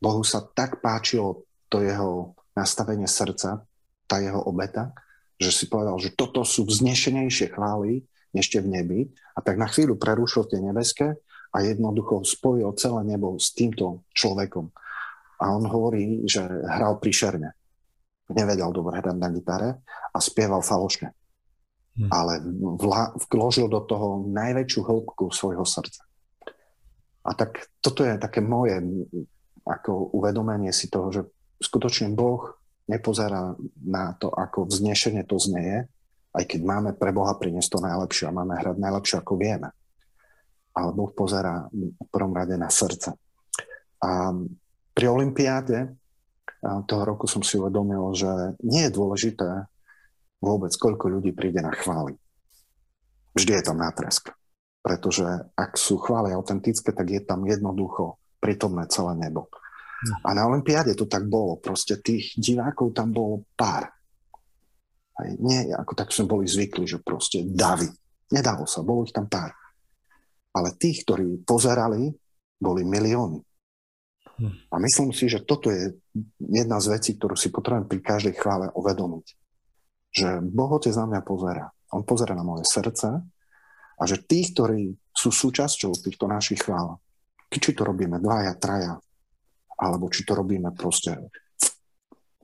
Bohu sa tak páčilo to jeho nastavenie srdca, tá jeho obeta, že si povedal, že toto sú vznešenejšie chvály ešte v nebi a tak na chvíľu prerušil tie nebeské a jednoducho spojil celé nebo s týmto človekom. A on hovorí, že hral príšerne. Nevedel dobre hrať na gitare a spieval falošne. Hm. Ale vla, vložil do toho najväčšiu hĺbku svojho srdca. A tak toto je také moje ako uvedomenie si toho, že skutočne Boh nepozerá na to, ako vznešenie to znieje, aj keď máme pre Boha priniesť to najlepšie a máme hrať najlepšie, ako vieme. Ale Boh pozerá v prvom rade na srdce. A pri Olympiáde toho roku som si uvedomil, že nie je dôležité vôbec, koľko ľudí príde na chvály. Vždy je tam nátresk. Pretože ak sú chvály autentické, tak je tam jednoducho prítomné celé nebo. A na Olympiáde to tak bolo. Proste tých divákov tam bolo pár. Aj nie, ako tak sme boli zvykli, že proste davy. Nedalo sa, bolo ich tam pár. Ale tých, ktorí pozerali, boli milióny. Hm. A myslím si, že toto je jedna z vecí, ktorú si potrebujem pri každej chvále uvedomiť. Že Boh Otec na mňa pozera. On pozera na moje srdce a že tých, ktorí sú súčasťou týchto našich chvál, či to robíme dvaja, traja, alebo či to robíme proste v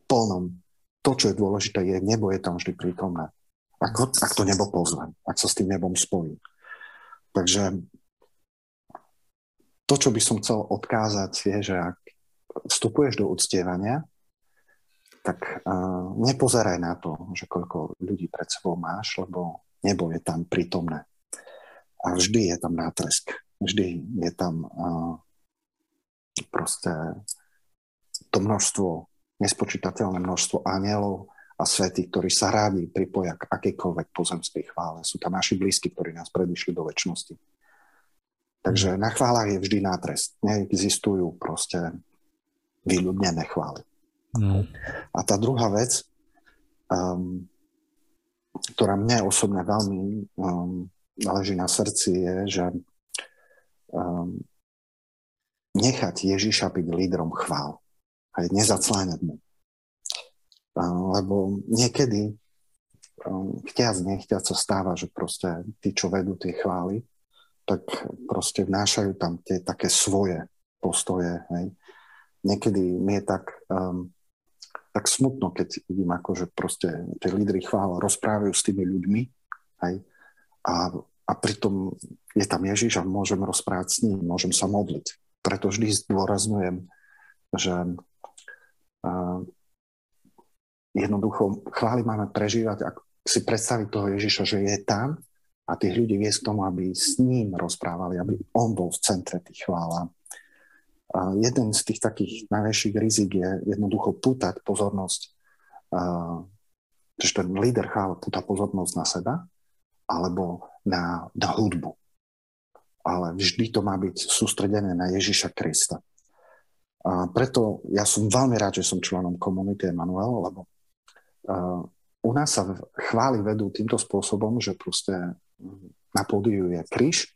plnom. To, čo je dôležité, je nebo je tam vždy prítomné. Ak, ak to nebo pozvem, ak sa s tým nebom spojím. Takže to, čo by som chcel odkázať, je, že ak vstupuješ do uctievania, tak uh, nepozeraj na to, že koľko ľudí pred sebou máš, lebo nebo je tam prítomné. A vždy je tam nátresk. Vždy je tam uh, proste to množstvo, nespočítateľné množstvo anielov a svetí, ktorí sa rádi pripoja k akejkoľvek pozemskej chvále. Sú tam naši blízky, ktorí nás predišli do väčšnosti. Takže na chválach je vždy nátrest. Neexistujú proste vyľudnené chvály. No. A tá druhá vec, um, ktorá mne osobne veľmi um, leží na srdci, je, že um, nechať Ježiša byť lídrom chvál. Aj nezacláňať mu. Lebo niekedy chťac, nechťac sa stáva, že proste tí, čo vedú tie chvály, tak proste vnášajú tam tie také svoje postoje. Hej. Niekedy mi je tak, um, tak smutno, keď vidím, ako, že proste tie lídry chvál rozprávajú s tými ľuďmi hej, a, a pritom je tam Ježiš a môžem rozprávať s ním, môžem sa modliť preto vždy zdôrazňujem, že uh, jednoducho chvály máme prežívať, ak si predstaviť toho Ježiša, že je tam a tých ľudí viesť k tomu, aby s ním rozprávali, aby on bol v centre tých chvála. A jeden z tých takých najväčších rizik je jednoducho pútať pozornosť, že ten líder chvála púta pozornosť na seba alebo na, na hudbu ale vždy to má byť sústredené na Ježiša Krista. A preto ja som veľmi rád, že som členom komunity Emanuel, lebo u nás sa chvály vedú týmto spôsobom, že proste na pódiu je kríž.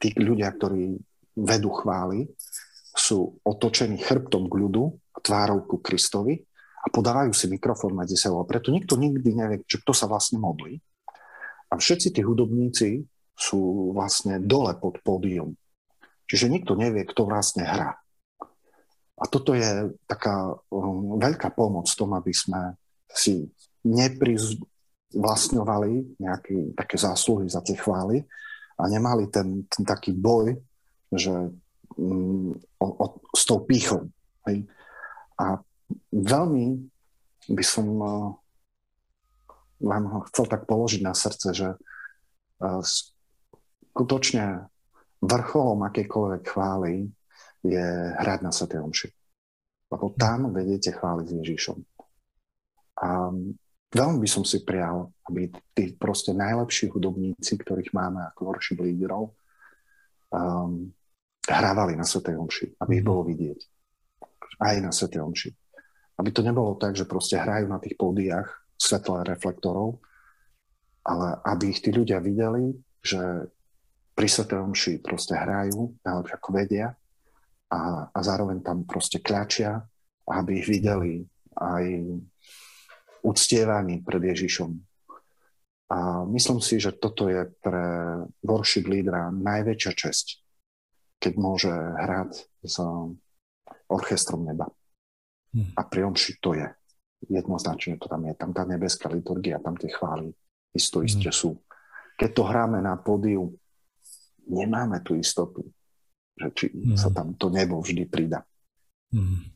Tí ľudia, ktorí vedú chvály, sú otočení chrbtom k ľudu, tvárou ku Kristovi a podávajú si mikrofón medzi sebou. Preto nikto nikdy nevie, že kto sa vlastne modlí. A všetci tí hudobníci sú vlastne dole pod pódium. Čiže nikto nevie, kto vlastne hrá. A toto je taká um, veľká pomoc tom, aby sme si neprizvlastňovali nejaké také zásluhy za tie chvály a nemali ten, ten taký boj, že um, o, o, s tou pýchou. Hej. A veľmi by som uh, vám chcel tak položiť na srdce, že uh, skutočne vrcholom akékoľvek chvály je hrať na Sv. Omši. Lebo tam vedete chváliť s Ježišom. A veľmi by som si prial, aby tí proste najlepší hudobníci, ktorých máme ako worship líderov, um, hrávali na Sv. Omši, aby ich bolo vidieť. Aj na Sv. Omši. Aby to nebolo tak, že proste hrajú na tých pódiách svetlé reflektorov, ale aby ich tí ľudia videli, že pri Svetomši proste hrajú, najlepšie ako vedia a, a zároveň tam proste kľačia, aby ich videli aj uctievaní pred Ježišom. A myslím si, že toto je pre worship lídra najväčšia česť, keď môže hrať s orchestrom neba. Hmm. A pri omši to je. Jednoznačne to tam je. Tam tá nebeská liturgia, tam tie chvály isto iste hmm. sú. Keď to hráme na pódiu, nemáme tú istotu, že či hmm. sa tam to nebo vždy prida. Hmm.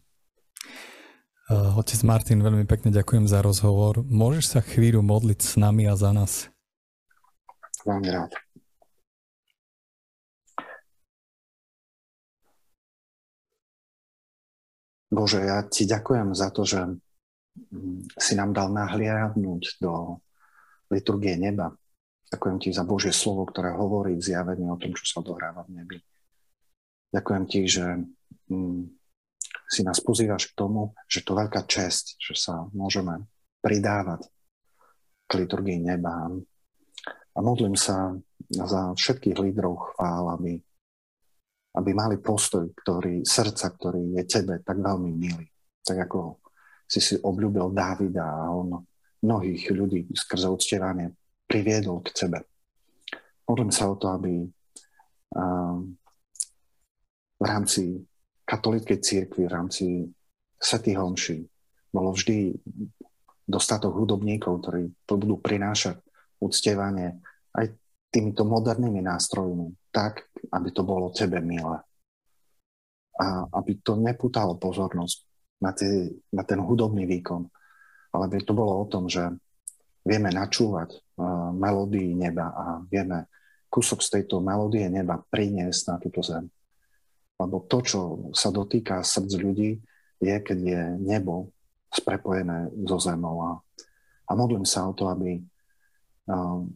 Otec Martin, veľmi pekne ďakujem za rozhovor. Môžeš sa chvíľu modliť s nami a za nás? Veľmi rád. Bože, ja ti ďakujem za to, že si nám dal nahliadnúť do liturgie neba. Ďakujem ti za Božie slovo, ktoré hovorí v zjavení o tom, čo sa odohráva v nebi. Ďakujem ti, že mm, si nás pozývaš k tomu, že to veľká čest, že sa môžeme pridávať k liturgii neba. A modlím sa za všetkých lídrov chvál, aby, aby mali postoj, ktorý, srdca, ktorý je tebe tak veľmi milý. Tak ako si si obľúbil Dávida a on mnohých ľudí skrze uctievanie priviedol k sebe. Modlím sa o to, aby v rámci katolíckej církvi v rámci Svetých homší bolo vždy dostatok hudobníkov, ktorí to budú prinášať uctievanie aj týmito modernými nástrojmi, tak, aby to bolo tebe milé. A aby to neputalo pozornosť na, tie, na ten hudobný výkon, ale aby to bolo o tom, že vieme načúvať uh, melódii neba a vieme kúsok z tejto melódie neba priniesť na túto zem. Lebo to, čo sa dotýka srdc ľudí, je, keď je nebo sprepojené so zemou. A, a modlím sa o to, aby um,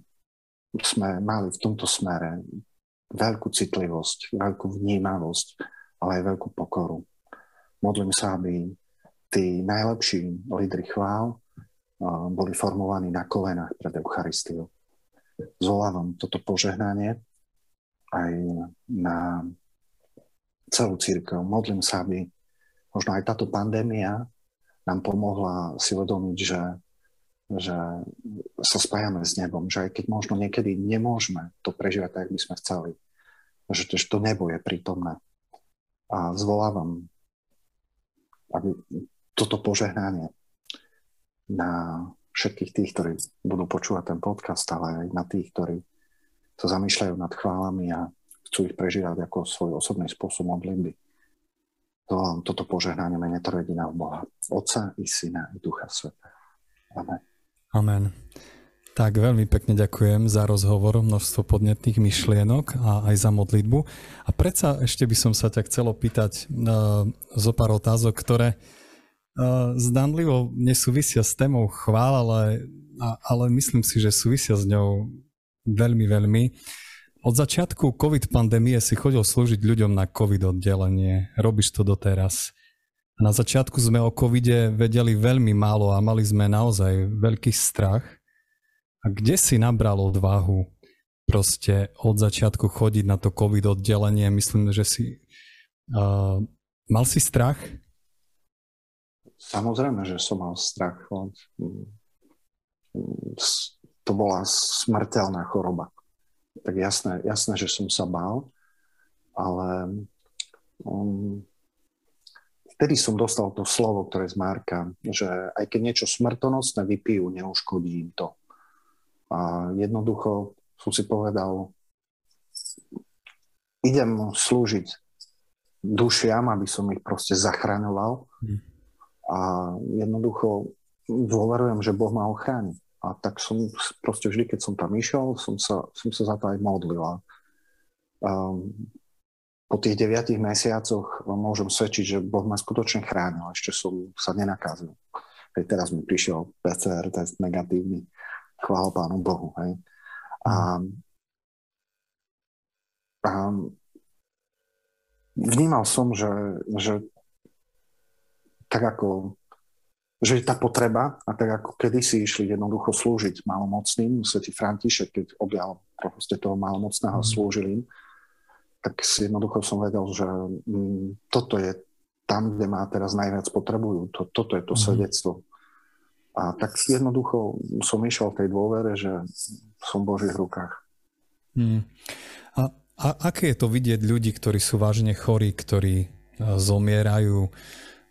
sme mali v tomto smere veľkú citlivosť, veľkú vnímavosť, ale aj veľkú pokoru. Modlím sa, aby tí najlepší lídry chvál boli formovaní na kolenách pred Eucharistiou. Zvolávam toto požehnanie aj na celú církev. Modlím sa, aby možno aj táto pandémia nám pomohla si uvedomiť, že, že sa spájame s nebom, že aj keď možno niekedy nemôžeme to prežívať tak, ako by sme chceli, že to, že to nebo je prítomné. A zvolávam aby toto požehnanie na všetkých tých, ktorí budú počúvať ten podcast, ale aj na tých, ktorí sa zamýšľajú nad chválami a chcú ich prežívať ako svoj osobný spôsob modlitby. To, toto požehnanie mene jediná Boha, Otca i Syna i Ducha Sveta. Amen. Amen. Tak veľmi pekne ďakujem za rozhovor, množstvo podnetných myšlienok a aj za modlitbu. A predsa ešte by som sa ťa chcel opýtať uh, zo pár otázok, ktoré uh, zdanlivo nesúvisia s témou chvál, ale, a, ale myslím si, že súvisia s ňou veľmi, veľmi. Od začiatku COVID pandémie si chodil slúžiť ľuďom na COVID oddelenie. Robíš to doteraz. Na začiatku sme o covide vedeli veľmi málo a mali sme naozaj veľký strach. A kde si nabral odvahu proste od začiatku chodiť na to COVID oddelenie? Myslím, že si... Uh, mal si strach? Samozrejme, že som mal strach. To bola smrteľná choroba tak jasné, jasné, že som sa bál, ale um, vtedy som dostal to slovo, ktoré z Marka, že aj keď niečo smrtonosné vypijú, neuškodí im to. A jednoducho som si povedal, idem slúžiť dušiam, aby som ich proste zachraňoval hm. a jednoducho dôverujem, že Boh ma ochráni. A tak som proste vždy, keď som tam išiel, som sa, som sa za to aj modlil. Um, po tých deviatých mesiacoch môžem svedčiť, že Boh ma skutočne chránil. Ešte som sa nenakázil. Hej, teraz mi prišiel PCR test negatívny. Chvála Pánu Bohu. Hej. A, a vnímal som, že, že tak ako že je tá potreba, a tak ako kedysi išli jednoducho slúžiť malomocným, svätý František, keď objal proste toho malomocného mm. slúžili im, tak si jednoducho som vedel, že mm, toto je tam, kde ma teraz najviac potrebujú. To, toto je to mm. svedectvo. A tak jednoducho som išiel tej dôvere, že som v Božích rukách. Mm. A, a aké je to vidieť ľudí, ktorí sú vážne chorí, ktorí zomierajú,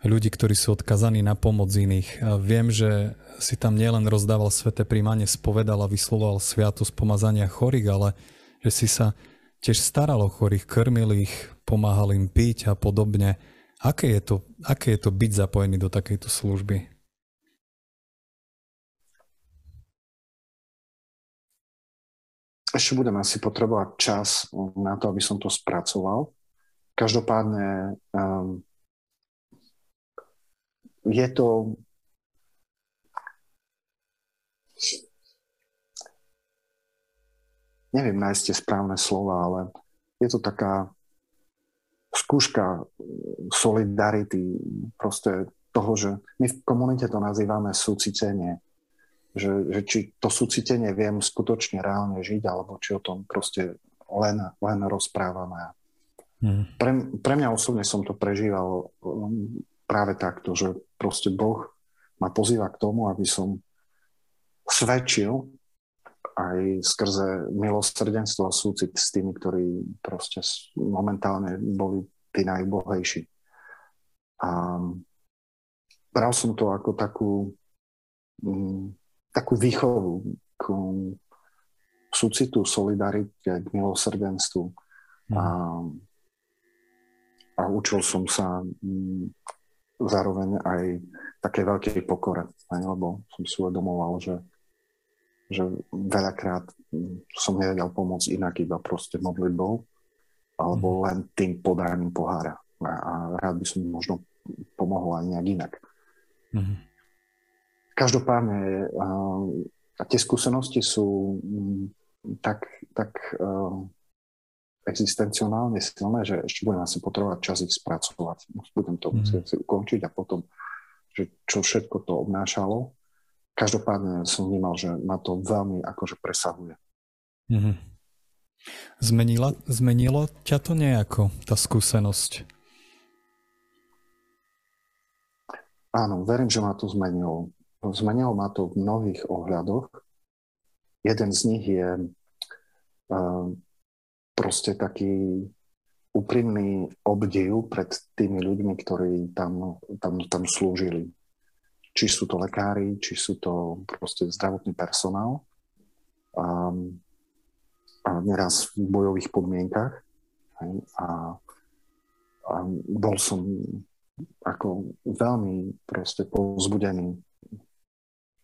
ľudí, ktorí sú odkazaní na pomoc iných. A viem, že si tam nielen rozdával sveté príjmanie, spovedal a vyslovoval sviatosť pomazania chorých, ale že si sa tiež staral o chorých, krmil ich, pomáhal im piť a podobne. Aké je to, aké je to byť zapojený do takejto služby? Ešte budem asi potrebovať čas na to, aby som to spracoval. Každopádne um, je to neviem nájsť tie správne slova, ale je to taká skúška solidarity, proste toho, že my v komunite to nazývame súcitenie. Že, že či to súcitenie viem skutočne reálne žiť, alebo či o tom proste len, len rozprávame. Hmm. Pre, pre mňa osobne som to prežíval práve takto, že proste Boh ma pozýva k tomu, aby som svedčil aj skrze milosrdenstvo a súcit s tými, ktorí proste momentálne boli tí najbohejší. A bral som to ako takú, mm, takú výchovu k súcitu, solidarite, k milosrdenstvu. A, a učil som sa m, zároveň aj také veľkej pokore, lebo som si uvedomoval, že, že veľakrát som nevedel pomôcť inak iba proste modlitbou alebo mm. len tým podaním pohára. A, a rád by som možno pomohol aj nejak inak. Mm. Každopádne a tie skúsenosti sú m, tak, tak uh, existencionálne silné, že ešte budem asi potrebovať čas ich spracovať. Budem to mm. si ukončiť a potom, že čo všetko to obnášalo. Každopádne som vnímal, že ma to veľmi akože presahuje. Mm. Zmenila, zmenilo ťa to nejako, tá skúsenosť? Áno, verím, že ma to zmenilo. Zmenilo ma to v mnohých ohľadoch. Jeden z nich je uh, proste taký úprimný obdiv pred tými ľuďmi, ktorí tam, tam, tam slúžili. Či sú to lekári, či sú to proste zdravotný personál. A, a neraz v bojových podmienkach. A, a bol som ako veľmi proste povzbudený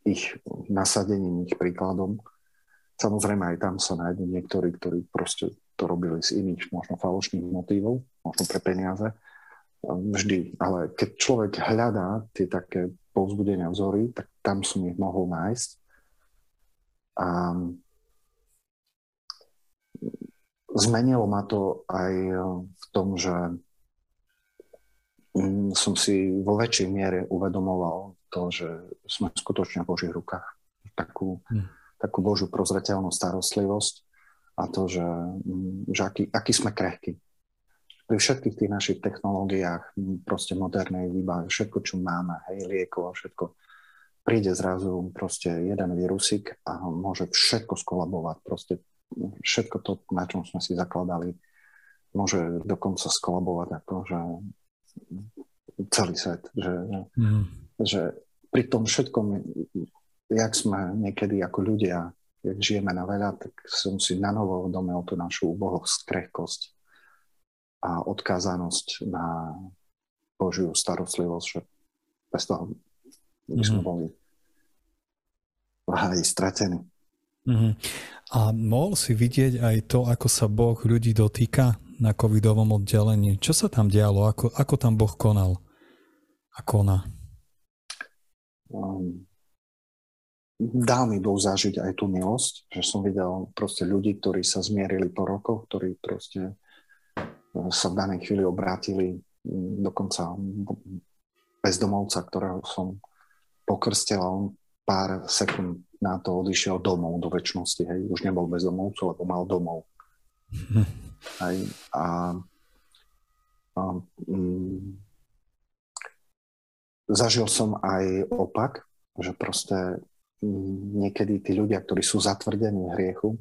ich nasadením, ich príkladom. Samozrejme aj tam sa nájdú niektorí, ktorí proste to robili z iných možno falošných motívov, možno pre peniaze. Vždy. Ale keď človek hľadá tie také povzbudenia vzory, tak tam som ich mohol nájsť. A zmenilo ma to aj v tom, že mm, som si vo väčšej miere uvedomoval to, že sme skutočne v Božích rukách. Takú, hmm. takú Božiu prozreteľnú starostlivosť a to, že, mm, že aký, aký sme krehky. Pri všetkých tých našich technológiách, proste modernej výbave, všetko, čo máme, hej, liekov a všetko, príde zrazu proste jeden vírusik a môže všetko skolabovať. Proste všetko to, na čom sme si zakladali, môže dokonca skolabovať ako, že celý svet. Že, mm. že pri tom všetkom, jak sme niekedy ako ľudia jak žijeme na veľa, tak som si na novo uvedomil tú našu úbohosť, krehkosť a odkázanosť na Božiu starostlivosť, že bez toho by sme mm-hmm. boli v háji stratení. Mm-hmm. A mohol si vidieť aj to, ako sa Boh ľudí dotýka na covidovom oddelení. Čo sa tam dialo? Ako, ako tam Boh konal? A koná? Um, dal mi Boh zažiť aj tú milosť, že som videl proste ľudí, ktorí sa zmierili po rokoch, ktorí proste sa v danej chvíli obrátili dokonca bezdomovca, ktorého som pokrstil a on pár sekúnd na to odišiel domov do väčšnosti. Hej. Už nebol bezdomovcu, lebo mal domov. <laughs> Hej. A, a mm, zažil som aj opak, že proste mm, niekedy tí ľudia, ktorí sú zatvrdení hriechu,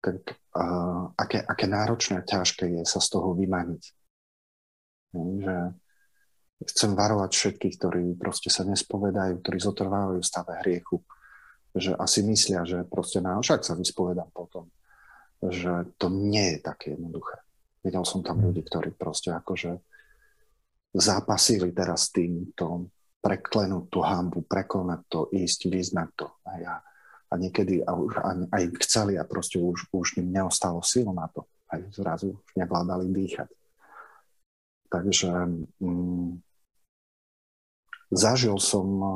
tak uh, aké, aké náročné a ťažké je sa z toho vymaniť. Že chcem varovať všetkých, ktorí proste sa nespovedajú, ktorí zotrvávajú v stave hriechu, že asi myslia, že proste na však sa vyspovedám potom, že to nie je také jednoduché. Videl som tam ľudí, ktorí proste akože zápasili teraz tým to preklenúť tú hambu, prekonať to, ísť, vyznať to. A, ja, a niekedy a už, aj chceli a proste už, už im neostalo síl na to. Aj zrazu už nevládali dýchať. Takže mm, zažil som eh,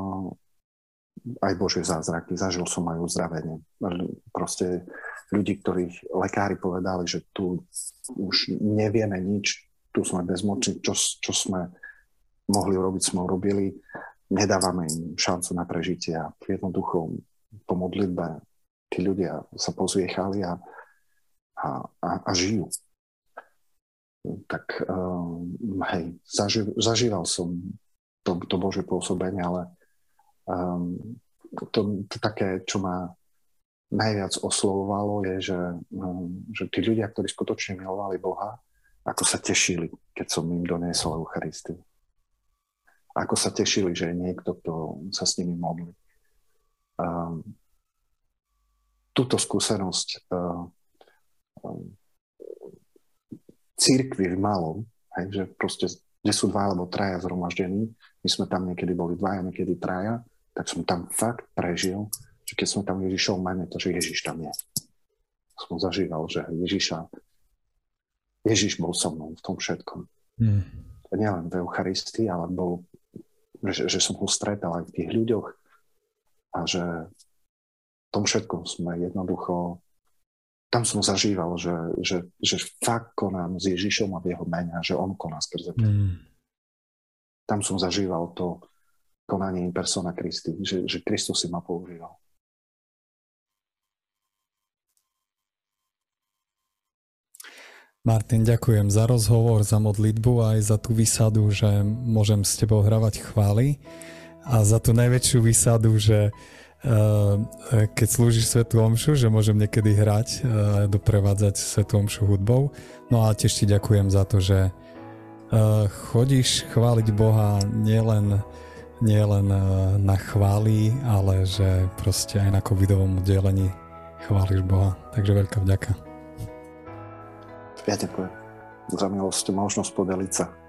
aj Božie zázraky, zažil som aj uzdravenie. Proste ľudí, ktorých lekári povedali, že tu už nevieme nič, tu sme bezmoční, čo, čo sme mohli urobiť, sme urobili. Nedávame im šancu na prežitie a jednoducho po modlitbe tí ľudia sa pozviechali a, a, a, a žijú. Tak um, hej, zaži, zažíval som to, to Božie pôsobenie, ale um, to, to také, čo ma najviac oslovovalo, je, že, um, že tí ľudia, ktorí skutočne milovali Boha, ako sa tešili, keď som im doniesol Eucharistiu. Ako sa tešili, že je niekto, kto sa s nimi modlí. Um, túto skúsenosť um, církvy v malom, hej, že proste, kde sú dva alebo traja zhromaždení, my sme tam niekedy boli dvaja, niekedy traja, tak som tam fakt prežil, že keď sme tam Ježišov mene, to, že Ježiš tam je. Som zažíval, že Ježiša Ježiš bol so mnou v tom všetkom. Mm. Nielen v Eucharistii, ale bol, že, že som ho stretal aj v tých ľuďoch a že v tom všetkom sme jednoducho tam som zažíval, že, že, že fakt konám s Ježišom a v jeho mene, že on koná skrze mňa. Mm. Tam som zažíval to konanie in persona Christi, že, že Kristus si ma používal. Martin, ďakujem za rozhovor, za modlitbu a aj za tú výsadu, že môžem s tebou hravať chvály a za tú najväčšiu výsadu, že uh, keď slúžiš Svetu Omšu, že môžem niekedy hrať, uh, doprevádzať Svetu Omšu hudbou. No a tiež ti ďakujem za to, že uh, chodíš chváliť Boha nielen nielen na chváli, ale že proste aj na covidovom oddelení chváliš Boha. Takže veľká vďaka. Ja ďakujem za milosť, možnosť podeliť sa.